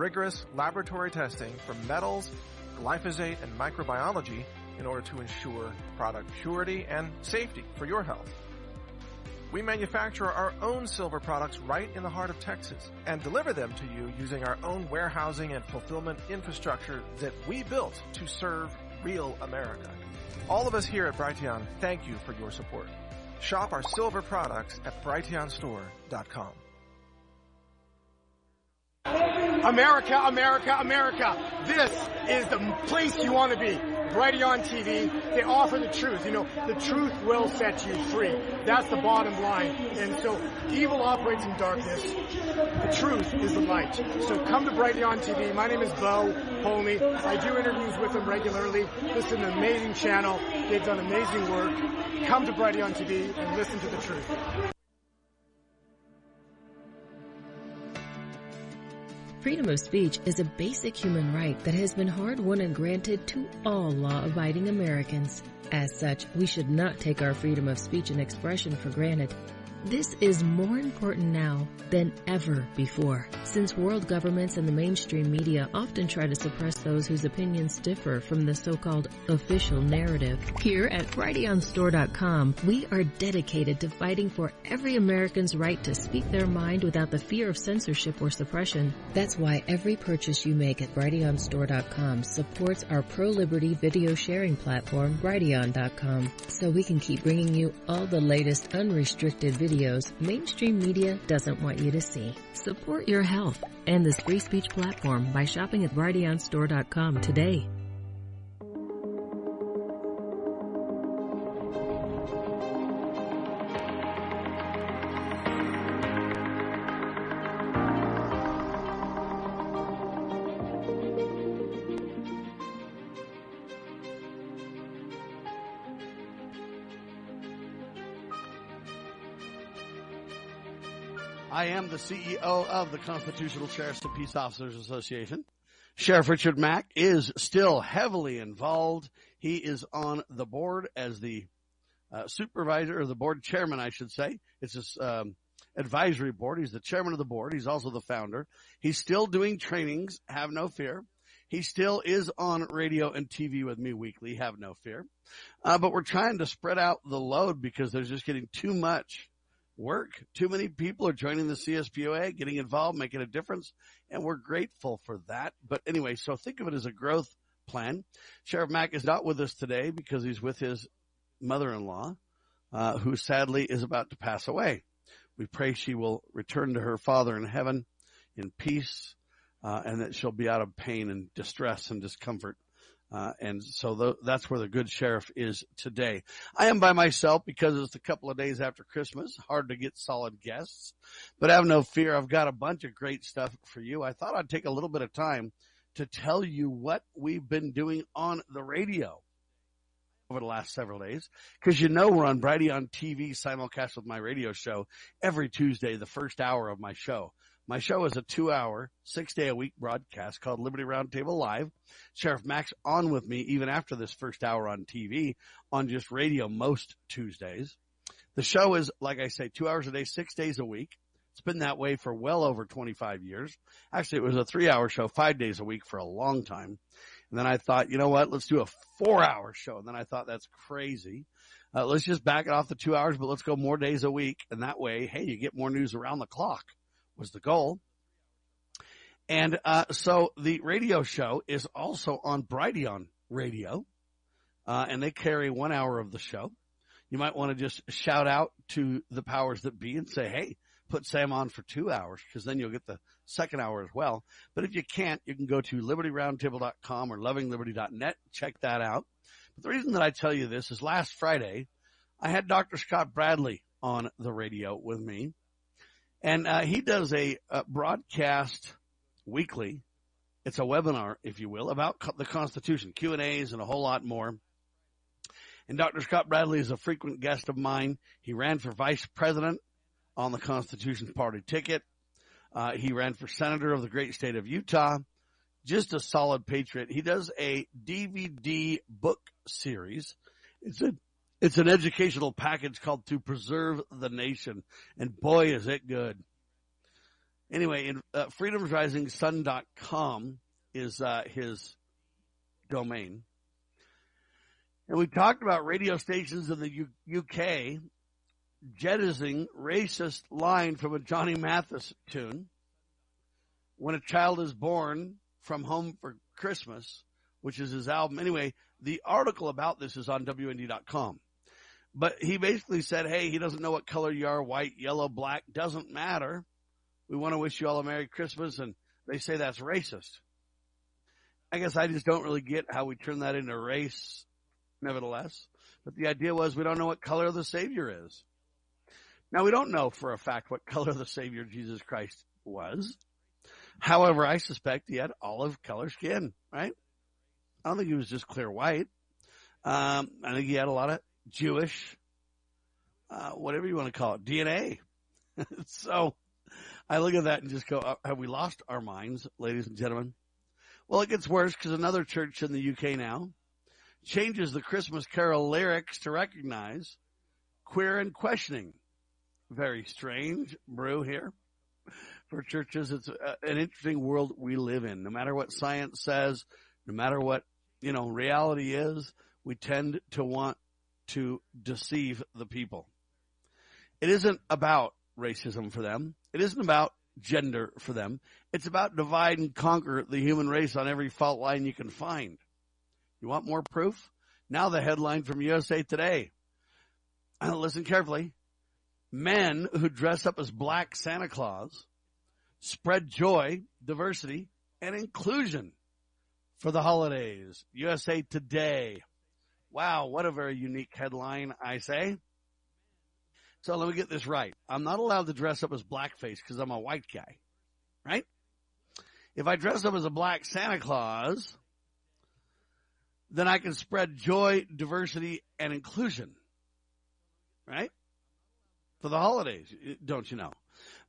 rigorous laboratory testing for metals, glyphosate, and microbiology in order to ensure product purity and safety for your health. We manufacture our own silver products right in the heart of Texas and deliver them to you using our own warehousing and fulfillment infrastructure that we built to serve real America. All of us here at Brighteon thank you for your support. Shop our silver products at brighteonstore.com. America, America, America. This is the place you want to be. Brighteon TV, they offer the truth. You know, the truth will set you free. That's the bottom line. And so evil operates in darkness. The truth is the light. So come to Brighteon TV. My name is Bo Polny. I do interviews with them regularly. This is an amazing channel. They've done amazing work. Come to Brighteon TV and listen to the truth. Freedom of speech is a basic human right that has been hard won and granted to all law-abiding Americans. As such, we should not take our freedom of speech and expression for granted. This is more important now than ever before, since world governments and the mainstream media often try to suppress those whose opinions differ from the so-called official narrative. Here at BrighteonStore.com, we are dedicated to fighting for every American's right to speak their mind without the fear of censorship or suppression. That's why every purchase you make at BrighteonStore.com supports our pro-liberty video sharing platform, Brighteon.com, so we can keep bringing you all the latest unrestricted videos mainstream media doesn't want you to see. Support your health and this free speech platform by shopping at BrighteonStore.com today. I am the CEO of the Constitutional Sheriffs and Peace Officers Association. Sheriff Richard Mack is still heavily involved. He is on the board as the uh, supervisor or the board chairman, I should say. It's this um, advisory board. He's the chairman of the board. He's also the founder. He's still doing trainings. Have no fear. He still is on radio and TV with me weekly. Have no fear. Uh, but we're trying to spread out the load because there's just getting too much work. Too many people are joining the CSPOA, getting involved, making a difference, and we're grateful for that. But anyway, so think of it as a growth plan. Sheriff Mack is not with us today because he's with his mother-in-law, uh, who sadly is about to pass away. We pray she will return to her father in heaven in peace, uh, and that she'll be out of pain and distress and discomfort uh, and so th- that's where the good sheriff is today. I am by myself because it's a couple of days after Christmas. Hard to get solid guests, but have no fear. I've got a bunch of great stuff for you. I thought I'd take a little bit of time to tell you what we've been doing on the radio over the last several days. Cause you know we're on Brighteon TV simulcast with my radio show every Tuesday, the first hour of my show. My show is a two hour, six day a week broadcast called Liberty Roundtable Live. Sheriff Mack's on with me even after this first hour on TV on just radio most Tuesdays. The show is, like I say, two hours a day, six days a week. It's been that way for well over 25 years. Actually, it was a three hour show, five days a week for a long time. And then I thought, you know what? Let's do a four hour show. And then I thought that's crazy. Uh, let's just back it off the two hours, but let's go more days a week. And that way, hey, you get more news around the clock was the goal. And uh, so the radio show is also on Brighteon Radio, uh, and they carry one hour of the show. You might want to just shout out to the powers that be and say, "Hey, put Sam on for two hours," because then you'll get the second hour as well. But if you can't, you can go to libertyroundtable.com or lovingliberty.net. Check that out. But the reason that I tell you this is last Friday, I had Dr. Scott Bradley on the radio with me. And uh, he does a, a, broadcast weekly. It's a webinar, if you will, about co- the Constitution, Q and A's, and a whole lot more. And Dr. Scott Bradley is a frequent guest of mine. He ran for vice president on the Constitution Party ticket. Uh, he ran for senator of the great state of Utah. Just a solid patriot. He does a DVD book series. It's a it's an educational package called To Preserve the Nation. And boy, is it good. Anyway, in, uh, freedomsrisingsun.com is uh, his domain. And we talked about radio stations in the U- UK jettisoning racist line from a Johnny Mathis tune. When a child is born from home for Christmas, which is his album. Anyway, the article about this is on WND.com. But he basically said, hey, he doesn't know what color you are, white, yellow, black, doesn't matter. We want to wish you all a Merry Christmas and they say that's racist. I guess I just don't really get how we turn that into race nevertheless. But the idea was we don't know what color the Savior is. Now we don't know for a fact what color the Savior Jesus Christ was. However, I suspect he had olive color skin, right? I don't think he was just clear white. Um, I think he had a lot of Jewish, uh, whatever you want to call it, DNA. so I look at that and just go, uh, have we lost our minds, ladies and gentlemen? Well, it gets worse because another church in the UK now changes the Christmas Carol lyrics to recognize queer and questioning. Very strange brew here for churches. It's a, an interesting world we live in. No matter what science says, no matter what, you know, reality is, we tend to want to deceive the people. It isn't about racism for them. It isn't about gender for them. It's about divide and conquer the human race on every fault line you can find. You want more proof? Now the headline from USA Today. Listen carefully. Men who dress up as black Santa Claus spread joy, diversity, and inclusion for the holidays. USA Today. Wow, what a very unique headline, I say. So let me get this right. I'm not allowed to dress up as blackface because I'm a white guy, right? If I dress up as a black Santa Claus, then I can spread joy, diversity, and inclusion. Right? For the holidays, don't you know?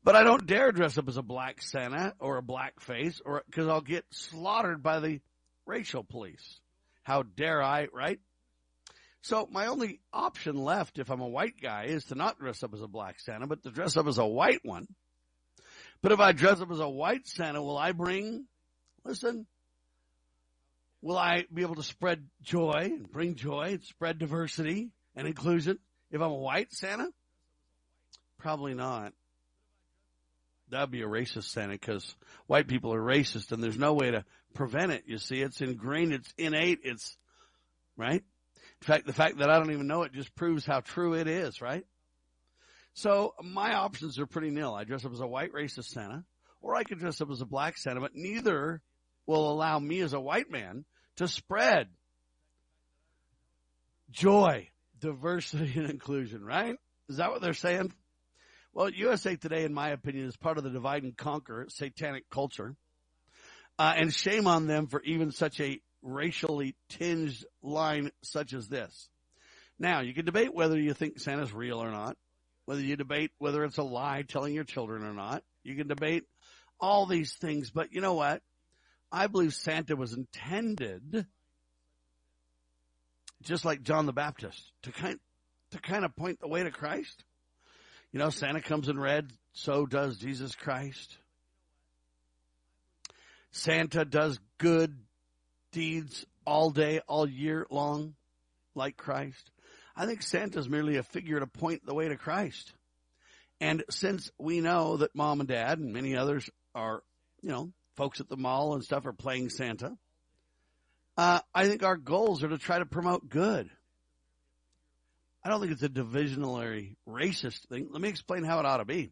But I don't dare dress up as a black Santa or a black face or because I'll get slaughtered by the racial police. How dare I, right? So my only option left if I'm a white guy is to not dress up as a black Santa, but to dress up as a white one. But if I dress up as a white Santa, will I bring, listen, Will I be able to spread joy and bring joy and spread diversity and inclusion if I'm a white Santa? Probably not. That'd be a racist Santa because white people are racist and there's no way to prevent it. You see, it's ingrained, it's innate, it's, right? In fact, the fact that I don't even know it just proves how true it is, right? So my options are pretty nil. I dress up as a white racist Santa or I could dress up as a black Santa, but neither will allow me as a white man to spread joy, diversity, and inclusion, right? Is that what they're saying? Well, USA Today, in my opinion, is part of the divide and conquer satanic culture. Uh, and shame on them for even such a racially tinged line such as this. Now, you can debate whether you think Santa's real or not, whether you debate whether it's a lie telling your children or not. You can debate all these things, but you know what? I believe Santa was intended, just like John the Baptist, to kind, to kind of point the way to Christ. You know, Santa comes in red, so does Jesus Christ. Santa does good deeds all day, all year long, like Christ. I think Santa's merely a figure to point the way to Christ. And since we know that mom and dad and many others are, you know, folks at the mall and stuff are playing Santa. Uh, I think our goals are to try to promote good. I don't think it's a divisionary racist thing. Let me explain how it ought to be.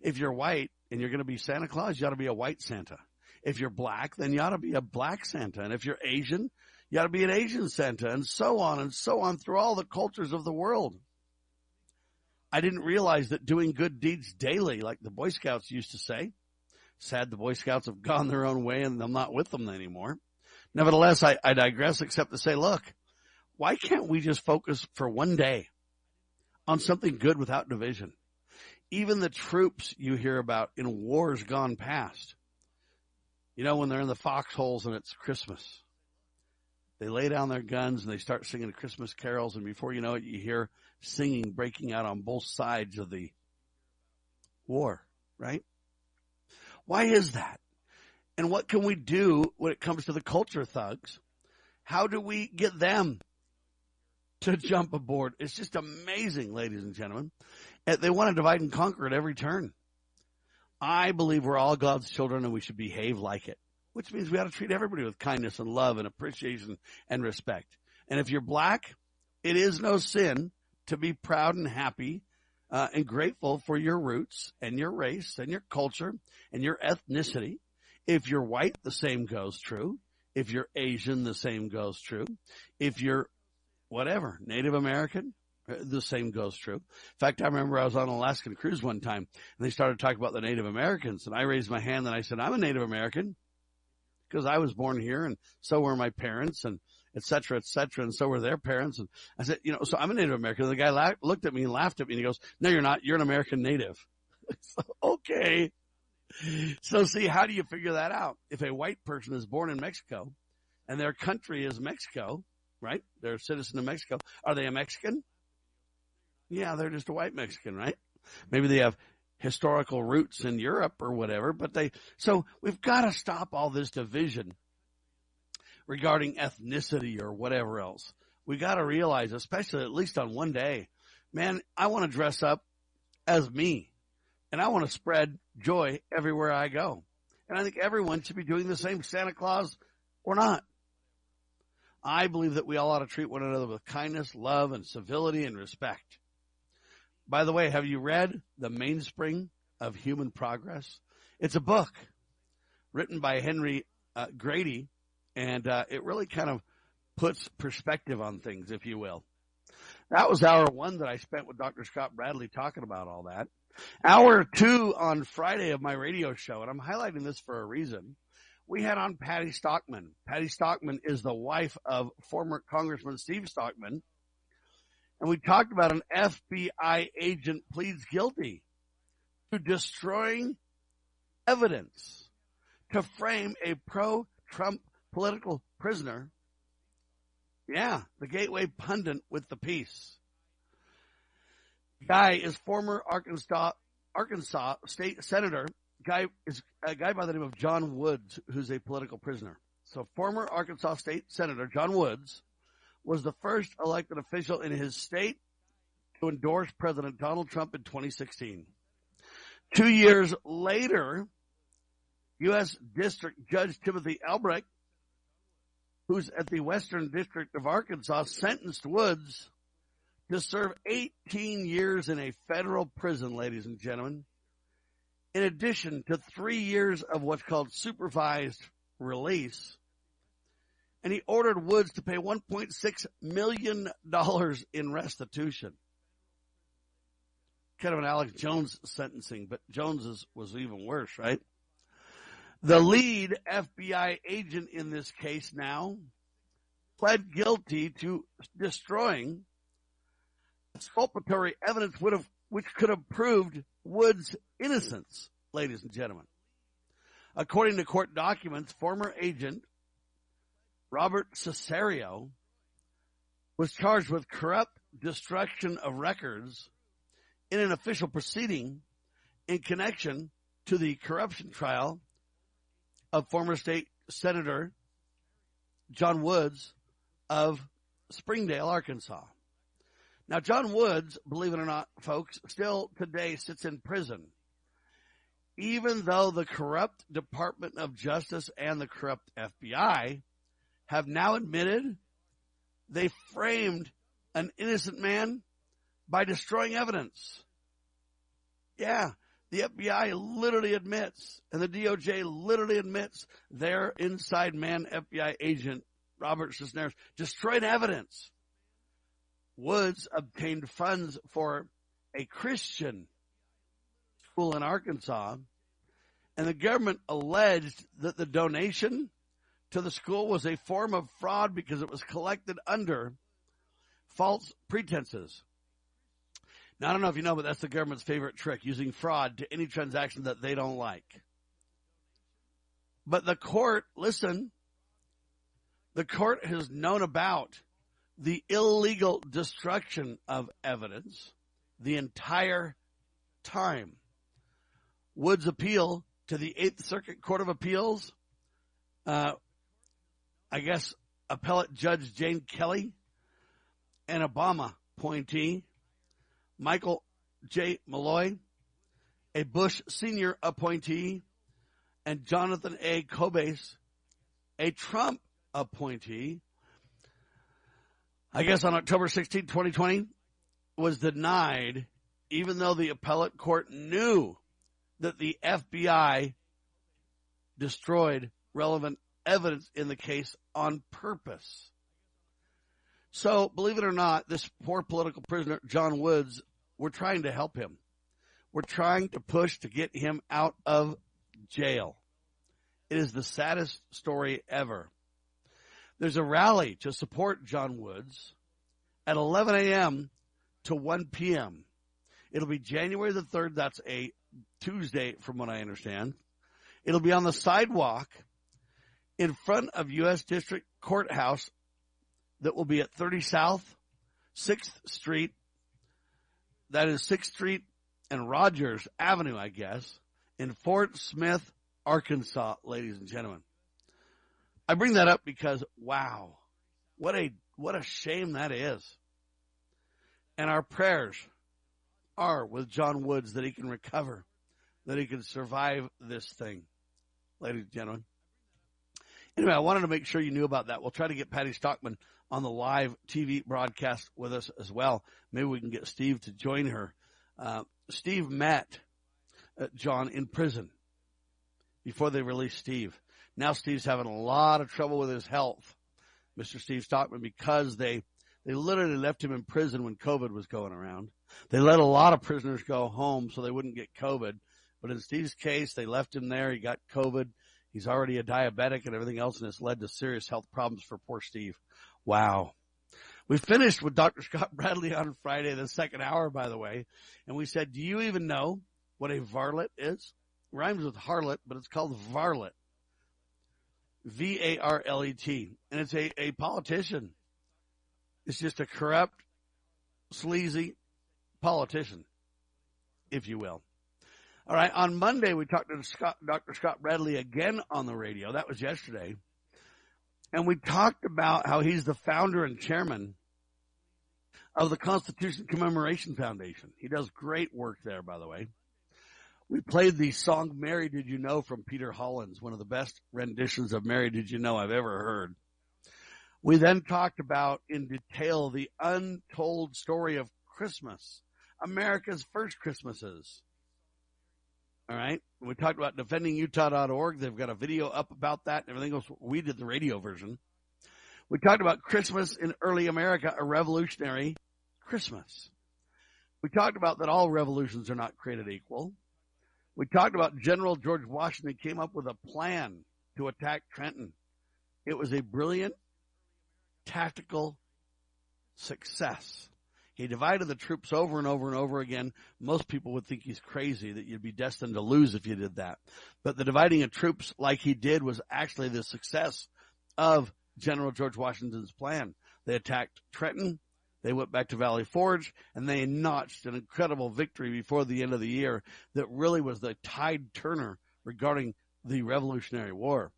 If you're white and you're going to be Santa Claus, you ought to be a white Santa. If you're black, then you ought to be a black Santa. And if you're Asian, you ought to be an Asian Santa and so on and so on through all the cultures of the world. I didn't realize that doing good deeds daily, like the Boy Scouts used to say, Sad the Boy Scouts have gone their own way and I'm not with them anymore. Nevertheless, I, I digress except to say, look, why can't we just focus for one day on something good without division? Even the troops you hear about in wars gone past, you know, when they're in the foxholes and it's Christmas, they lay down their guns and they start singing Christmas carols. And before you know it, you hear singing breaking out on both sides of the war, right? Why is that? And what can we do when it comes to the culture thugs? How do we get them to jump aboard? It's just amazing, ladies and gentlemen. They want to divide and conquer at every turn. I believe we're all God's children and we should behave like it, which means we ought to treat everybody with kindness and love and appreciation and respect. And if you're black, it is no sin to be proud and happy uh, and grateful for your roots and your race and your culture and your ethnicity. If you're white, the same goes true. If you're Asian, the same goes true. If you're whatever, Native American, the same goes true. In fact, I remember I was on an Alaskan cruise one time and they started talking about the Native Americans and I raised my hand and I said, I'm a Native American because I was born here and so were my parents and et cetera, et cetera. And so were their parents. And I said, you know, so I'm a Native American. The guy la- looked at me and laughed at me and he goes, no, you're not. You're an American native. okay. So see, how do you figure that out? If a white person is born in Mexico and their country is Mexico, right? They're a citizen of Mexico. Are they a Mexican? Yeah, they're just a white Mexican, right? Maybe they have historical roots in Europe or whatever, but they, so we've got to stop all this division regarding ethnicity or whatever else. We got to realize, especially at least on one day, man, I want to dress up as me and I want to spread joy everywhere I go. And I think everyone should be doing the same, Santa Claus or not. I believe that we all ought to treat one another with kindness, love, and civility and respect. By the way, have you read The Mainspring of Human Progress? It's a book written by Henry uh, Grady, and uh, it really kind of puts perspective on things, if you will. That was hour one that I spent with Dr. Scott Bradley talking about all that. Hour two on Friday of my radio show, and I'm highlighting this for a reason. We had on Patty Stockman. Patty Stockman is the wife of former Congressman Steve Stockman. And we talked about an FBI agent pleads guilty to destroying evidence to frame a pro-Trump political prisoner. Yeah, the gateway pundit with the piece. Guy is former Arkansas Arkansas state senator. Guy is a guy by the name of John Woods, who's a political prisoner. So former Arkansas state senator John Woods was the first elected official in his state to endorse President Donald Trump in 2016. Two years later, U.S. District Judge Timothy Albrecht who's at the Western District of Arkansas, sentenced Woods to serve 18 years in a federal prison, ladies and gentlemen, in addition to three years of what's called supervised release. And he ordered Woods to pay $1.6 million in restitution. Kind of an Alex Jones sentencing, but Jones's was even worse, right? The lead FBI agent in this case now pled guilty to destroying exculpatory evidence would have, which could have proved Wood's innocence, ladies and gentlemen. According to court documents, former agent Robert Cessario was charged with corrupt destruction of records in an official proceeding in connection to the corruption trial of former state senator John Woods of Springdale, Arkansas. Now, John Woods, believe it or not, folks, still today sits in prison. Even though the corrupt Department of Justice and the corrupt FBI have now admitted they framed an innocent man by destroying evidence. Yeah, the FBI literally admits, and the DOJ literally admits their inside man FBI agent, Robert Cisneros, destroyed evidence. Woods obtained funds for a Christian school in Arkansas, and the government alleged that the donation to the school was a form of fraud because it was collected under false pretenses. Now, I don't know if you know, but that's the government's favorite trick, using fraud to any transaction that they don't like. But the court, listen, the court has known about the illegal destruction of evidence the entire time. Wood's appeal to the Eighth Circuit Court of Appeals. Uh, I guess appellate judge Jane Kelly, an Obama appointee, Michael J. Melloy, a Bush senior appointee, and Jonathan A. Kobes, a Trump appointee. I guess on October 16, 2020, was denied, even though the appellate court knew that the FBI destroyed relevant evidence in the case on purpose. So, believe it or not, this poor political prisoner, John Woods, we're trying to help him. We're trying to push to get him out of jail. It is the saddest story ever. There's a rally to support John Woods at 11 a.m. to 1 p.m. It'll be January the 3rd. That's a Tuesday, from what I understand. It'll be on the sidewalk in front of U.S. District Courthouse that will be at 30 South, 6th Street. That is 6th Street and Rogers Avenue, I guess, in Fort Smith, Arkansas, ladies and gentlemen. I bring that up because wow, what a, what a shame that is. And our prayers are with John Woods that he can recover, that he can survive this thing, ladies and gentlemen. Anyway, I wanted to make sure you knew about that. We'll try to get Patty Stockman on the live TV broadcast with us as well. Maybe we can get Steve to join her. Uh, Steve met uh, John in prison before they released Steve. Now Steve's having a lot of trouble with his health, Mr. Steve Stockman, because they they literally left him in prison when COVID was going around. They let a lot of prisoners go home so they wouldn't get COVID. But in Steve's case, they left him there. He got COVID. He's already a diabetic and everything else, and it's led to serious health problems for poor Steve. Wow. We finished with Dr. Scott Bradley on Friday, the second hour, by the way, and we said, do you even know what a varlet is? Rhymes with harlot, but it's called varlet. V-A-R-L-E-T. And it's a, a politician. It's just a corrupt, sleazy politician, if you will. All right. On Monday, we talked to Scott, Dr. Scott Bradley again on the radio. That was yesterday. And we talked about how he's the founder and chairman of the Constitution Commemoration Foundation. He does great work there, by the way. We played the song Mary Did You Know from Peter Hollens, one of the best renditions of Mary Did You Know I've ever heard. We then talked about in detail the untold story of Christmas, America's first Christmases. All right. We talked about defendingutah.org. They've got a video up about that and everything else. We did the radio version. We talked about Christmas in early America, a revolutionary Christmas. We talked about that all revolutions are not created equal. We talked about General George Washington came up with a plan to attack Trenton. It was a brilliant tactical success. He divided the troops over and over and over again. Most people would think he's crazy that you'd be destined to lose if you did that. But the dividing of troops like he did was actually the success of General George Washington's plan. They attacked Trenton. They went back to Valley Forge and they notched an incredible victory before the end of the year that really was the tide turner regarding the Revolutionary War.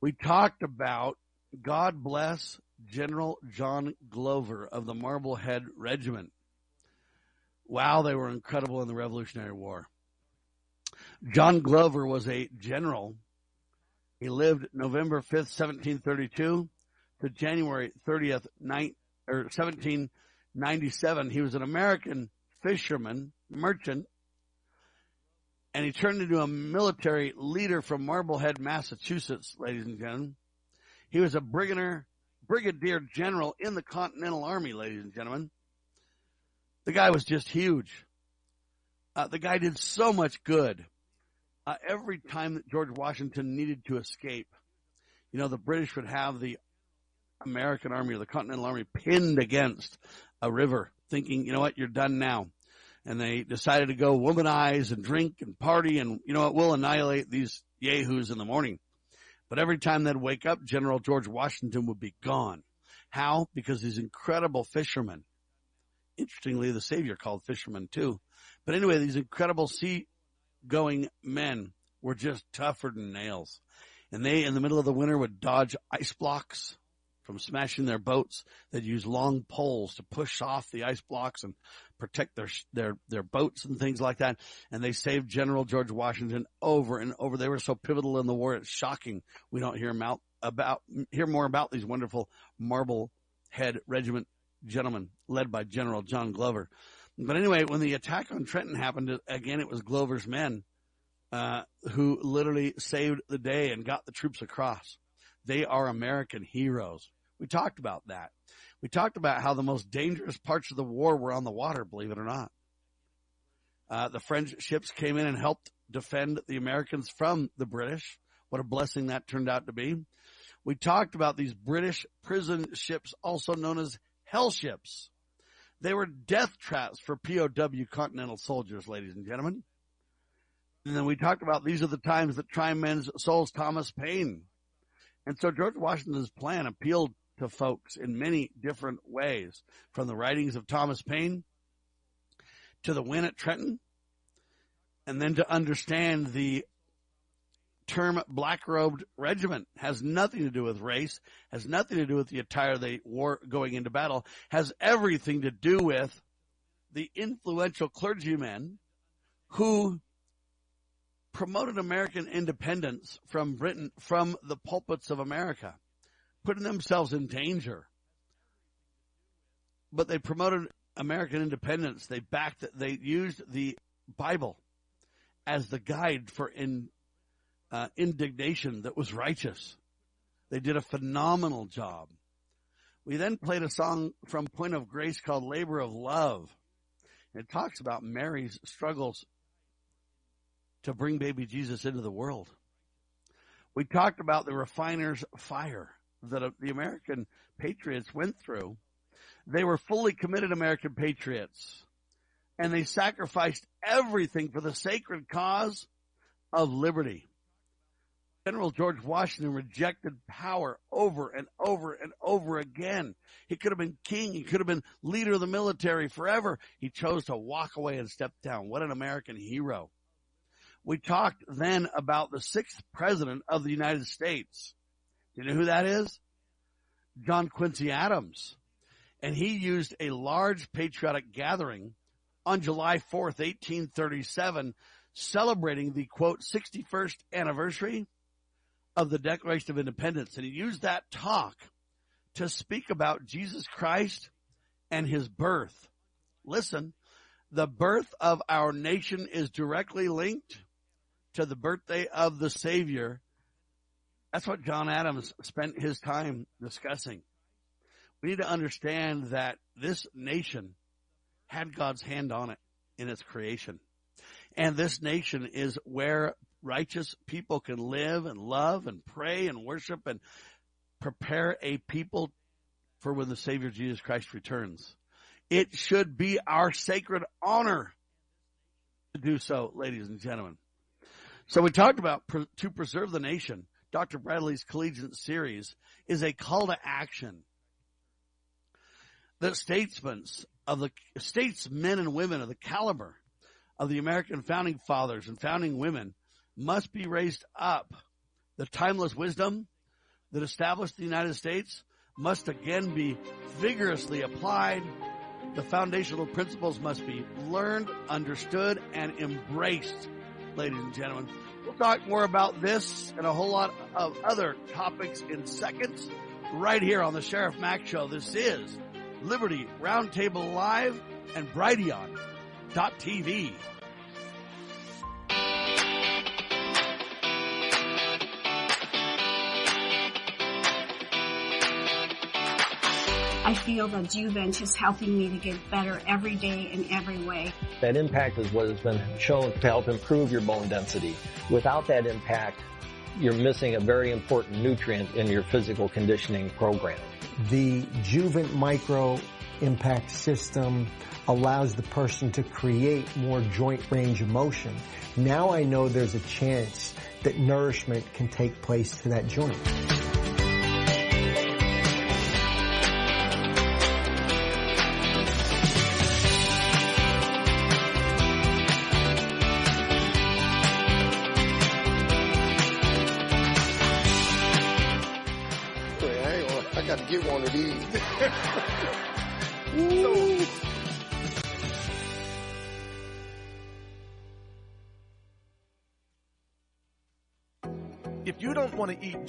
We talked about God bless General John Glover of the Marblehead Regiment. Wow, they were incredible in the Revolutionary War. John Glover was a general. He lived November 5th, 1732 to January 30th, 9, or 1797. He was an American fisherman, merchant, and he turned into a military leader from Marblehead, Massachusetts, ladies and gentlemen. He was a brigadier, brigadier general in the Continental Army, ladies and gentlemen. The guy was just huge. Uh, the guy did so much good. Uh, every time that George Washington needed to escape, you know, the British would have the American Army or the Continental Army pinned against a river, thinking, you know what, you're done now. And they decided to go womanize and drink and party and, you know what, we'll annihilate these yahoos in the morning. But every time they'd wake up, General George Washington would be gone. How? Because these incredible fishermen. Interestingly, the Savior called fishermen too. But anyway, these incredible sea going men were just tougher than nails. And they, in the middle of the winter, would dodge ice blocks from smashing their boats. They'd use long poles to push off the ice blocks and protect their, their, their boats and things like that. And they saved General George Washington over and over. They were so pivotal in the war. It's shocking. We don't hear about, about, hear more about these wonderful marble head Regiment gentlemen led by General John Glover. But anyway, when the attack on Trenton happened, again, it was Glover's men, uh, who literally saved the day and got the troops across. They are American heroes. We talked about that. We talked about how the most dangerous parts of the war were on the water, believe it or not. Uh, the French ships came in and helped defend the Americans from the British. What a blessing that turned out to be. We talked about these British prison ships, also known as hell ships. They were death traps for POW continental soldiers, ladies and gentlemen. And then we talked about these are the times that try men's souls Thomas Paine. And so George Washington's plan appealed to folks in many different ways, from the writings of Thomas Paine to the win at Trenton, and then to understand the term black robed regiment has nothing to do with race, has nothing to do with the attire they wore going into battle, has everything to do with the influential clergymen who promoted American independence from Britain, from the pulpits of America putting themselves in danger. But they promoted American independence. They backed, they used the Bible as the guide for in, uh, indignation that was righteous. They did a phenomenal job. We then played a song from Point of Grace called Labor of Love. It talks about Mary's struggles to bring baby Jesus into the world. We talked about the refiner's fire that uh, the American patriots went through, they were fully committed American patriots and they sacrificed everything for the sacred cause of liberty. General George Washington rejected power over and over and over again. He could have been king. He could have been leader of the military forever. He chose to walk away and step down. What an American hero. We talked then about the sixth president of the United States. You know who that is? John Quincy Adams. And he used a large patriotic gathering on July 4th, 1837, celebrating the quote 61st anniversary of the Declaration of Independence. And he used that talk to speak about Jesus Christ and his birth. Listen, the birth of our nation is directly linked to the birthday of the Savior that's what John Adams spent his time discussing. We need to understand that this nation had God's hand on it in its creation. And this nation is where righteous people can live and love and pray and worship and prepare a people for when the Savior Jesus Christ returns. It should be our sacred honor to do so, ladies and gentlemen. So we talked about to preserve the nation. Dr. Bradley's collegiate series is a call to action that statesmen of the statesmen and women of the caliber of the American founding fathers and founding women must be raised up. The timeless wisdom that established the United States must again be vigorously applied. The foundational principles must be learned, understood, and embraced, ladies and gentlemen. Talk more about this and a whole lot of other topics in seconds right here on the Sheriff Mack Show. This is Liberty Roundtable Live and Brighteon.tv. I feel that Juvent is helping me to get better every day in every way. That impact is what has been shown to help improve your bone density. Without that impact, you're missing a very important nutrient in your physical conditioning program. The Juvent Micro Impact System allows the person to create more joint range of motion. Now I know there's a chance that nourishment can take place to that joint.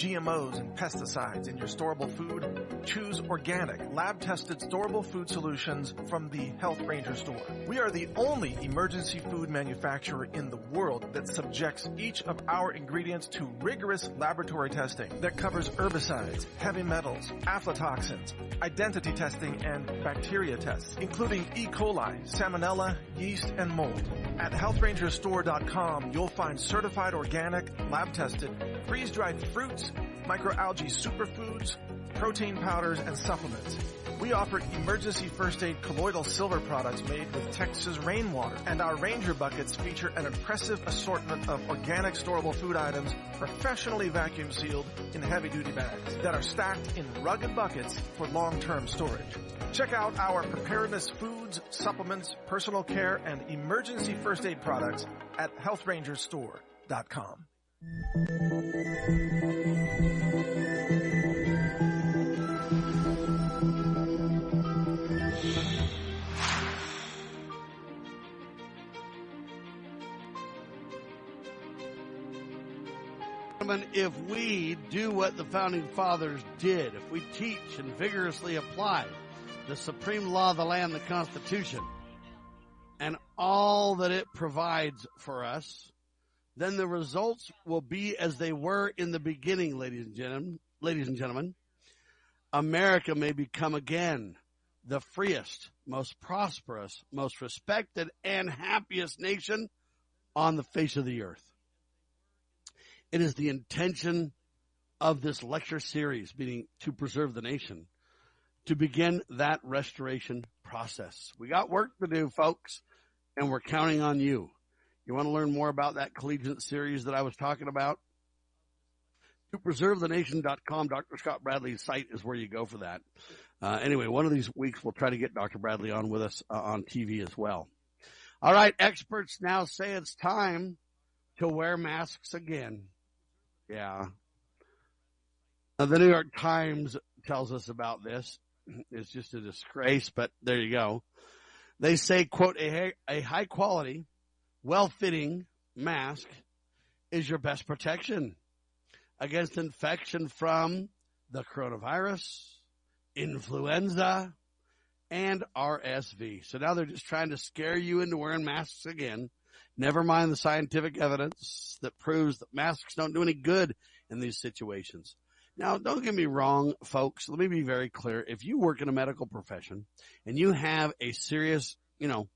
GMOs and pesticides in your storable food, choose organic, lab-tested storable food solutions from the Health Ranger store. We are the only emergency food manufacturer in the world that subjects each of our ingredients to rigorous laboratory testing that covers herbicides, heavy metals, aflatoxins, identity testing, and bacteria tests, including E. coli, salmonella, yeast, and mold. At healthrangerstore.com, you'll find certified organic, lab-tested, freeze-dried fruits, microalgae superfoods, protein powders, and supplements. We offer emergency first aid colloidal silver products made with Texas rainwater, and our Ranger buckets feature an impressive assortment of organic storable food items professionally vacuum sealed in heavy duty bags that are stacked in rugged buckets for long-term storage. Check out our preparedness foods, supplements, personal care, and emergency first aid products at healthrangerstore.com. If we do what the founding fathers did, if we teach and vigorously apply the supreme law of the land, the Constitution, and all that it provides for us, then the results will be as they were in the beginning, ladies and gentlemen. Ladies and gentlemen, America may become again the freest, most prosperous, most respected, and happiest nation on the face of the earth. It is the intention of this lecture series, meaning to preserve the nation, to begin that restoration process. We got work to do, folks, and we're counting on you. You want to learn more about that collegiate series that I was talking about? To preservethenation.com, Dr. Scott Bradley's site is where you go for that. Uh, anyway, one of these weeks we'll try to get Dr. Bradley on with us uh, on TV as well. All right, experts now say it's time to wear masks again. Yeah. Now, the New York Times tells us about this. It's just a disgrace, but there you go. They say, quote, a, a high quality, well fitting mask is your best protection against infection from the coronavirus, influenza, and RSV. So now they're just trying to scare you into wearing masks again. Never mind the scientific evidence that proves that masks don't do any good in these situations. Now, don't get me wrong, folks. Let me be very clear. If you work in a medical profession and you have a serious, you know,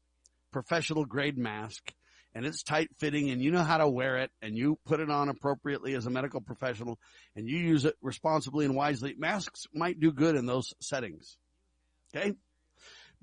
professional grade mask and it's tight fitting and you know how to wear it and you put it on appropriately as a medical professional and you use it responsibly and wisely, masks might do good in those settings. Okay.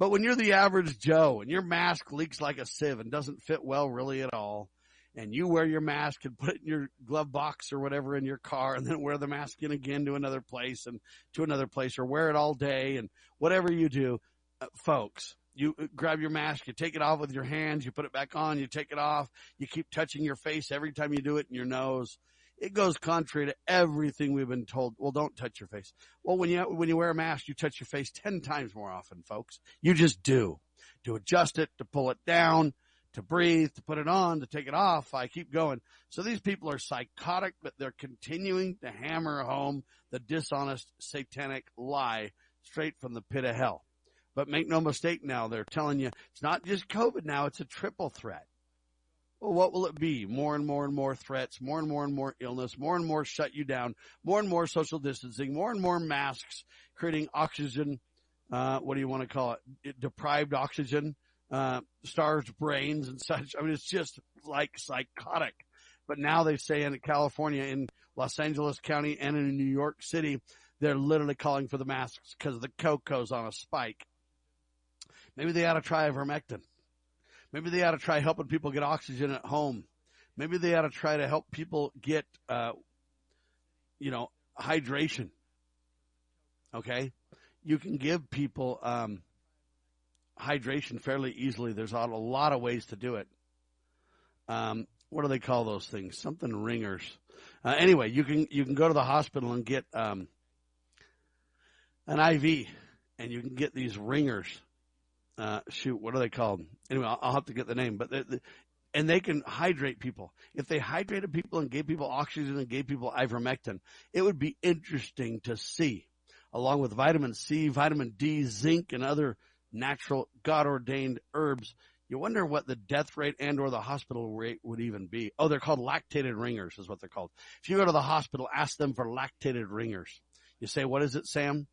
But when you're the average Joe and your mask leaks like a sieve and doesn't fit well really at all, and you wear your mask and put it in your glove box or whatever in your car and then wear the mask in again to another place and to another place or wear it all day and whatever you do, uh, folks, you grab your mask, you take it off with your hands, you put it back on, you take it off, you keep touching your face every time you do it in your nose. It goes contrary to everything we've been told. Well, don't touch your face. Well, when you, when you wear a mask, you touch your face 10 times more often, folks. You just do. To adjust it, to pull it down, to breathe, to put it on, to take it off. I keep going. So these people are psychotic, but they're continuing to hammer home the dishonest satanic lie straight from the pit of hell. But make no mistake now, they're telling you it's not just COVID now, it's a triple threat. Well, what will it be? More and more and more threats, more and more and more illness, more and more shut you down, more and more social distancing, more and more masks, creating oxygen, uh, what do you want to call it? Deprived oxygen, uh, starved brains and such. I mean, it's just like psychotic. But now they say in California, in Los Angeles County and in New York City, they're literally calling for the masks because the cocoa's on a spike. Maybe they ought to try ivermectin. Maybe they ought to try helping people get oxygen at home. Maybe they ought to try to help people get, uh, you know, hydration. Okay. You can give people, um, hydration fairly easily. There's a lot of ways to do it. Um, what do they call those things? Something ringers. Uh, anyway, you can, you can go to the hospital and get, um, an IV and you can get these ringers. Uh, shoot, what are they called? Anyway, I'll, I'll have to get the name, but they, and they can hydrate people. If they hydrated people and gave people oxygen and gave people ivermectin, it would be interesting to see, along with vitamin C, vitamin D, zinc, and other natural God ordained herbs. You wonder what the death rate and or the hospital rate would even be. Oh, they're called lactated ringers is what they're called. If you go to the hospital, ask them for lactated ringers. You say, what is it, Sam?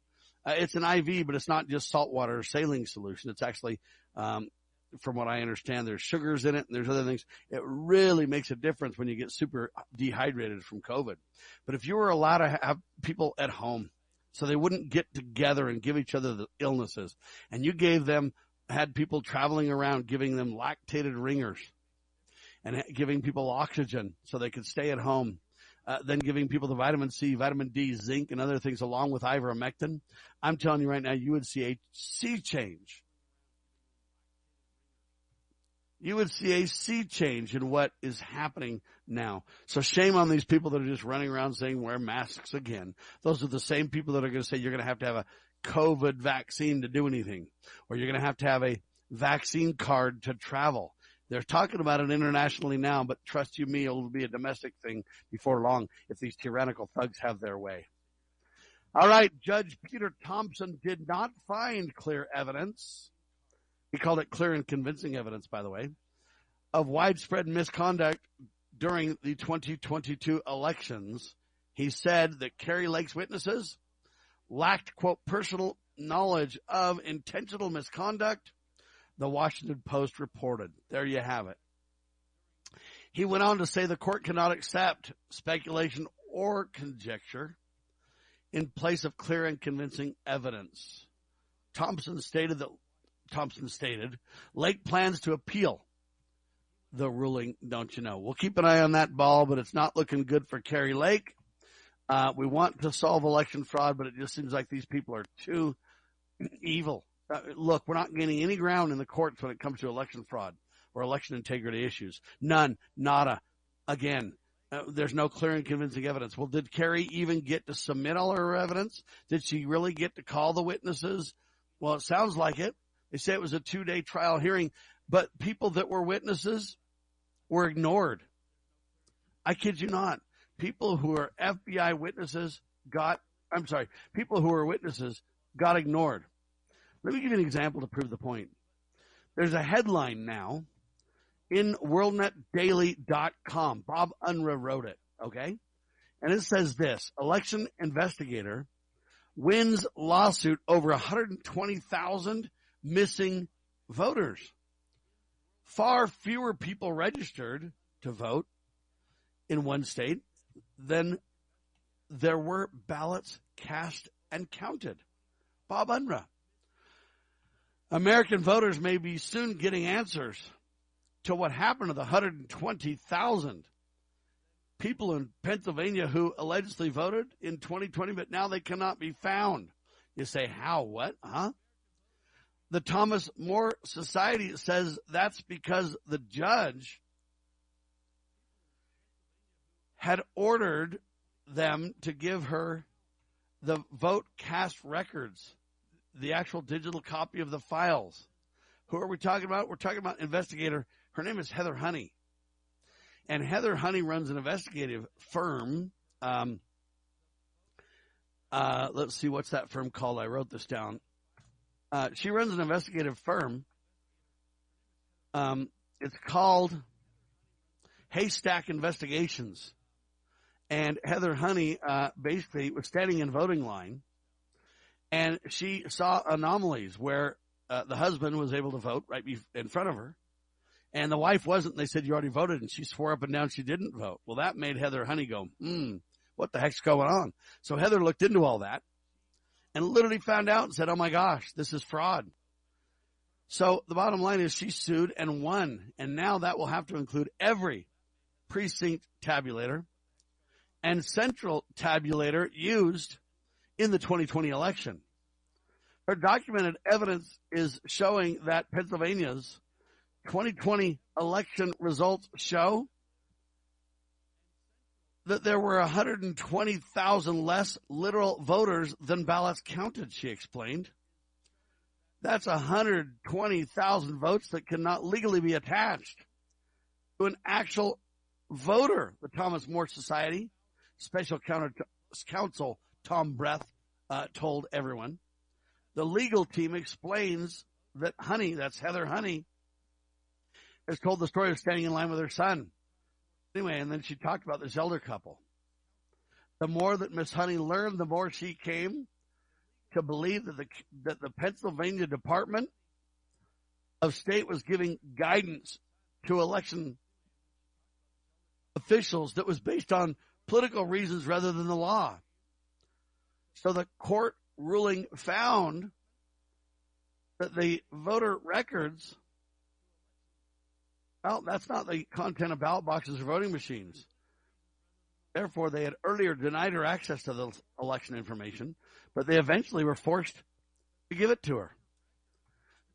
Uh, it's an IV, but it's not just salt water saline solution. It's actually, um, from what I understand, there's sugars in it and there's other things. It really makes a difference when you get super dehydrated from COVID. But if you were allowed to have people at home so they wouldn't get together and give each other the illnesses and you gave them had people traveling around giving them lactated ringers and giving people oxygen so they could stay at home. Uh, then giving people the vitamin C, vitamin D, zinc, and other things along with ivermectin. I'm telling you right now, you would see a sea change. You would see a sea change in what is happening now. So shame on these people that are just running around saying wear masks again. Those are the same people that are going to say you're going to have to have a COVID vaccine to do anything, or you're going to have to have a vaccine card to travel. They're talking about it internationally now, but trust you me, it'll be a domestic thing before long if these tyrannical thugs have their way. All right, Judge Peter Thompson did not find clear evidence. He called it clear and convincing evidence, by the way, of widespread misconduct during the 2022 elections. He said that Kari Lake's witnesses lacked, quote, personal knowledge of intentional misconduct, the Washington Post reported. There you have it. He went on to say the court cannot accept speculation or conjecture in place of clear and convincing evidence. Thompson stated that Thompson stated Lake plans to appeal the ruling, don't you know? We'll keep an eye on that ball, but it's not looking good for Kari Lake. Uh, we want to solve election fraud, but it just seems like these people are too evil. Uh, look, we're not gaining any ground in the courts when it comes to election fraud or election integrity issues. None. Nada. Again, uh, there's no clear and convincing evidence. Well, did Kari even get to submit all her evidence? Did she really get to call the witnesses? Well, it sounds like it. They say it was a two day trial hearing, but people that were witnesses were ignored. I kid you not people who are FBI witnesses got, I'm sorry, people who are witnesses got ignored. Let me give you an example to prove the point. There's a headline now in worldnetdaily.com. Bob Unruh wrote it, okay? And it says this, election investigator wins lawsuit over 120,000 missing voters. Far fewer people registered to vote in one state than there were ballots cast and counted. Bob Unruh. American voters may be soon getting answers to what happened to the 120,000 people in Pennsylvania who allegedly voted in 2020, but now they cannot be found. You say, how? What? Huh? The Thomas More Society says that's because the judge had ordered them to give her the vote cast records, the actual digital copy of the files. Who are we talking about? We're talking about investigator. Her name is Heather Honey. And Heather Honey runs an investigative firm. Um, uh, let's see, what's that firm called? I wrote this down. Uh, she runs an investigative firm. Um, it's called Haystack Investigations. And Heather Honey, uh, basically was standing in voting line and she saw anomalies where uh, the husband was able to vote right in front of her and the wife wasn't. They said, you already voted. And she swore up and down she didn't vote. Well, that made Heather Honey go, hmm, what the heck's going on? So Heather looked into all that and literally found out and said, oh my gosh, this is fraud. So the bottom line is she sued and won. And now that will have to include every precinct tabulator and central tabulator used in the 2020 election. Her documented evidence is showing that Pennsylvania's 2020 election results show that there were 120,000 less literal voters than ballots counted, she explained. That's 120,000 votes that cannot legally be attached to an actual voter, the Thomas More Society Special Counsel Tom Breth uh, told everyone. The legal team explains that Honey, that's Heather Honey, has told the story of standing in line with her son. Anyway, and then she talked about this elder couple. The more that Miss Honey learned, the more she came to believe that the, that the Pennsylvania Department of State was giving guidance to election officials that was based on political reasons rather than the law. So the court ruling found that the voter records, well, that's not the content of ballot boxes or voting machines. Therefore, they had earlier denied her access to the election information, but they eventually were forced to give it to her.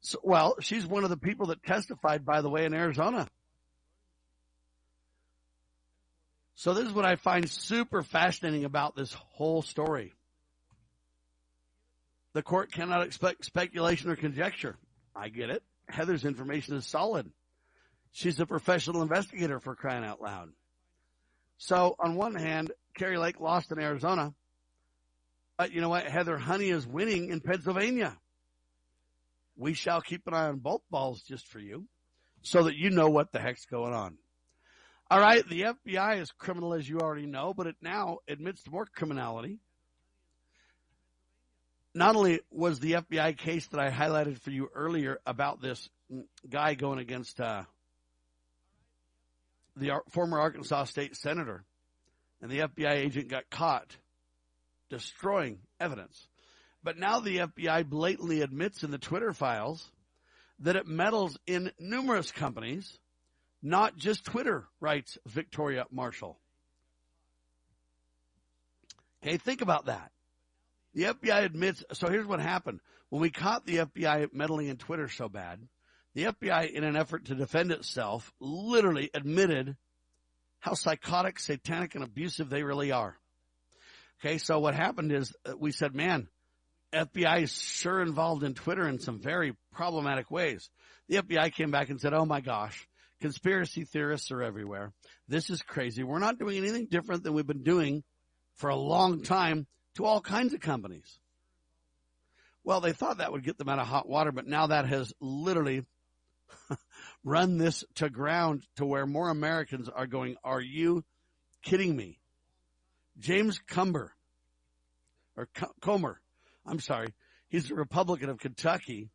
So, well, she's one of the people that testified, by the way, in Arizona. So this is what I find super fascinating about this whole story. The court cannot expect speculation or conjecture. I get it. Heather's information is solid. She's a professional investigator for crying out loud. So on one hand, Kari Lake lost in Arizona, but you know what? Heather Honey is winning in Pennsylvania. We shall keep an eye on both balls just for you so that you know what the heck's going on. All right. The FBI is criminal, as you already know, but it now admits to more criminality not only was the FBI case that I highlighted for you earlier about this guy going against uh, the former Arkansas state senator, and the FBI agent got caught destroying evidence. But now the FBI blatantly admits in the Twitter files that it meddles in numerous companies, not just Twitter, writes Victoria Marshall. Okay, think about that. The FBI admits, so here's what happened. When we caught the FBI meddling in Twitter so bad, the FBI, in an effort to defend itself, literally admitted how psychotic, satanic, and abusive they really are. Okay, so what happened is uh, we said, man, FBI is sure involved in Twitter in some very problematic ways. The FBI came back and said, oh my gosh, conspiracy theorists are everywhere. This is crazy. We're not doing anything different than we've been doing for a long time to all kinds of companies. Well, they thought that would get them out of hot water, but now that has literally run this to ground to where more Americans are going, are you kidding me? James Cumber, or Comer, I'm sorry, he's a Republican of Kentucky.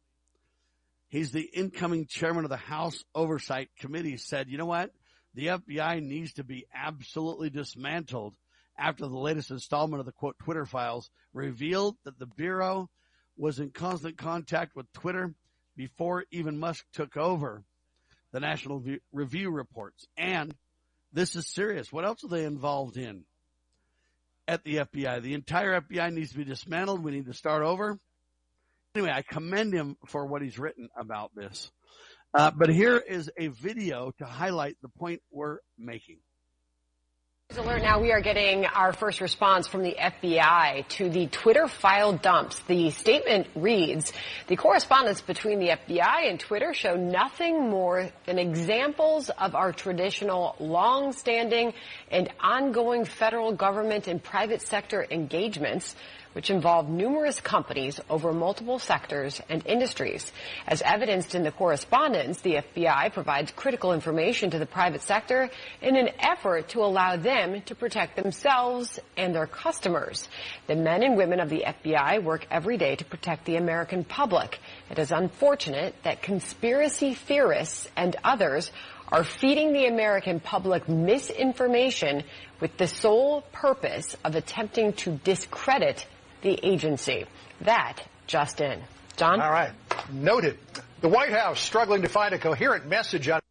He's the incoming chairman of the House Oversight Committee said, you know what? The FBI needs to be absolutely dismantled after the latest installment of the quote Twitter files revealed that the Bureau was in constant contact with Twitter before even Musk took over the National Review reports. And this is serious. What else are they involved in at the FBI? The entire FBI needs to be dismantled. We need to start over. Anyway, I commend him for what he's written about this. Uh, but here is a video to highlight the point we're making. Alert now, we are getting our first response from the FBI to the Twitter file dumps. The statement reads, the correspondence between the FBI and Twitter show nothing more than examples of our traditional long-standing and ongoing federal government and private sector engagements which involve numerous companies over multiple sectors and industries. As evidenced in the correspondence, the FBI provides critical information to the private sector in an effort to allow them to protect themselves and their customers. The men and women of the FBI work every day to protect the American public. It is unfortunate that conspiracy theorists and others are feeding the American public misinformation with the sole purpose of attempting to discredit the agency. That just in. John? All right. Noted. The White House struggling to find a coherent message on.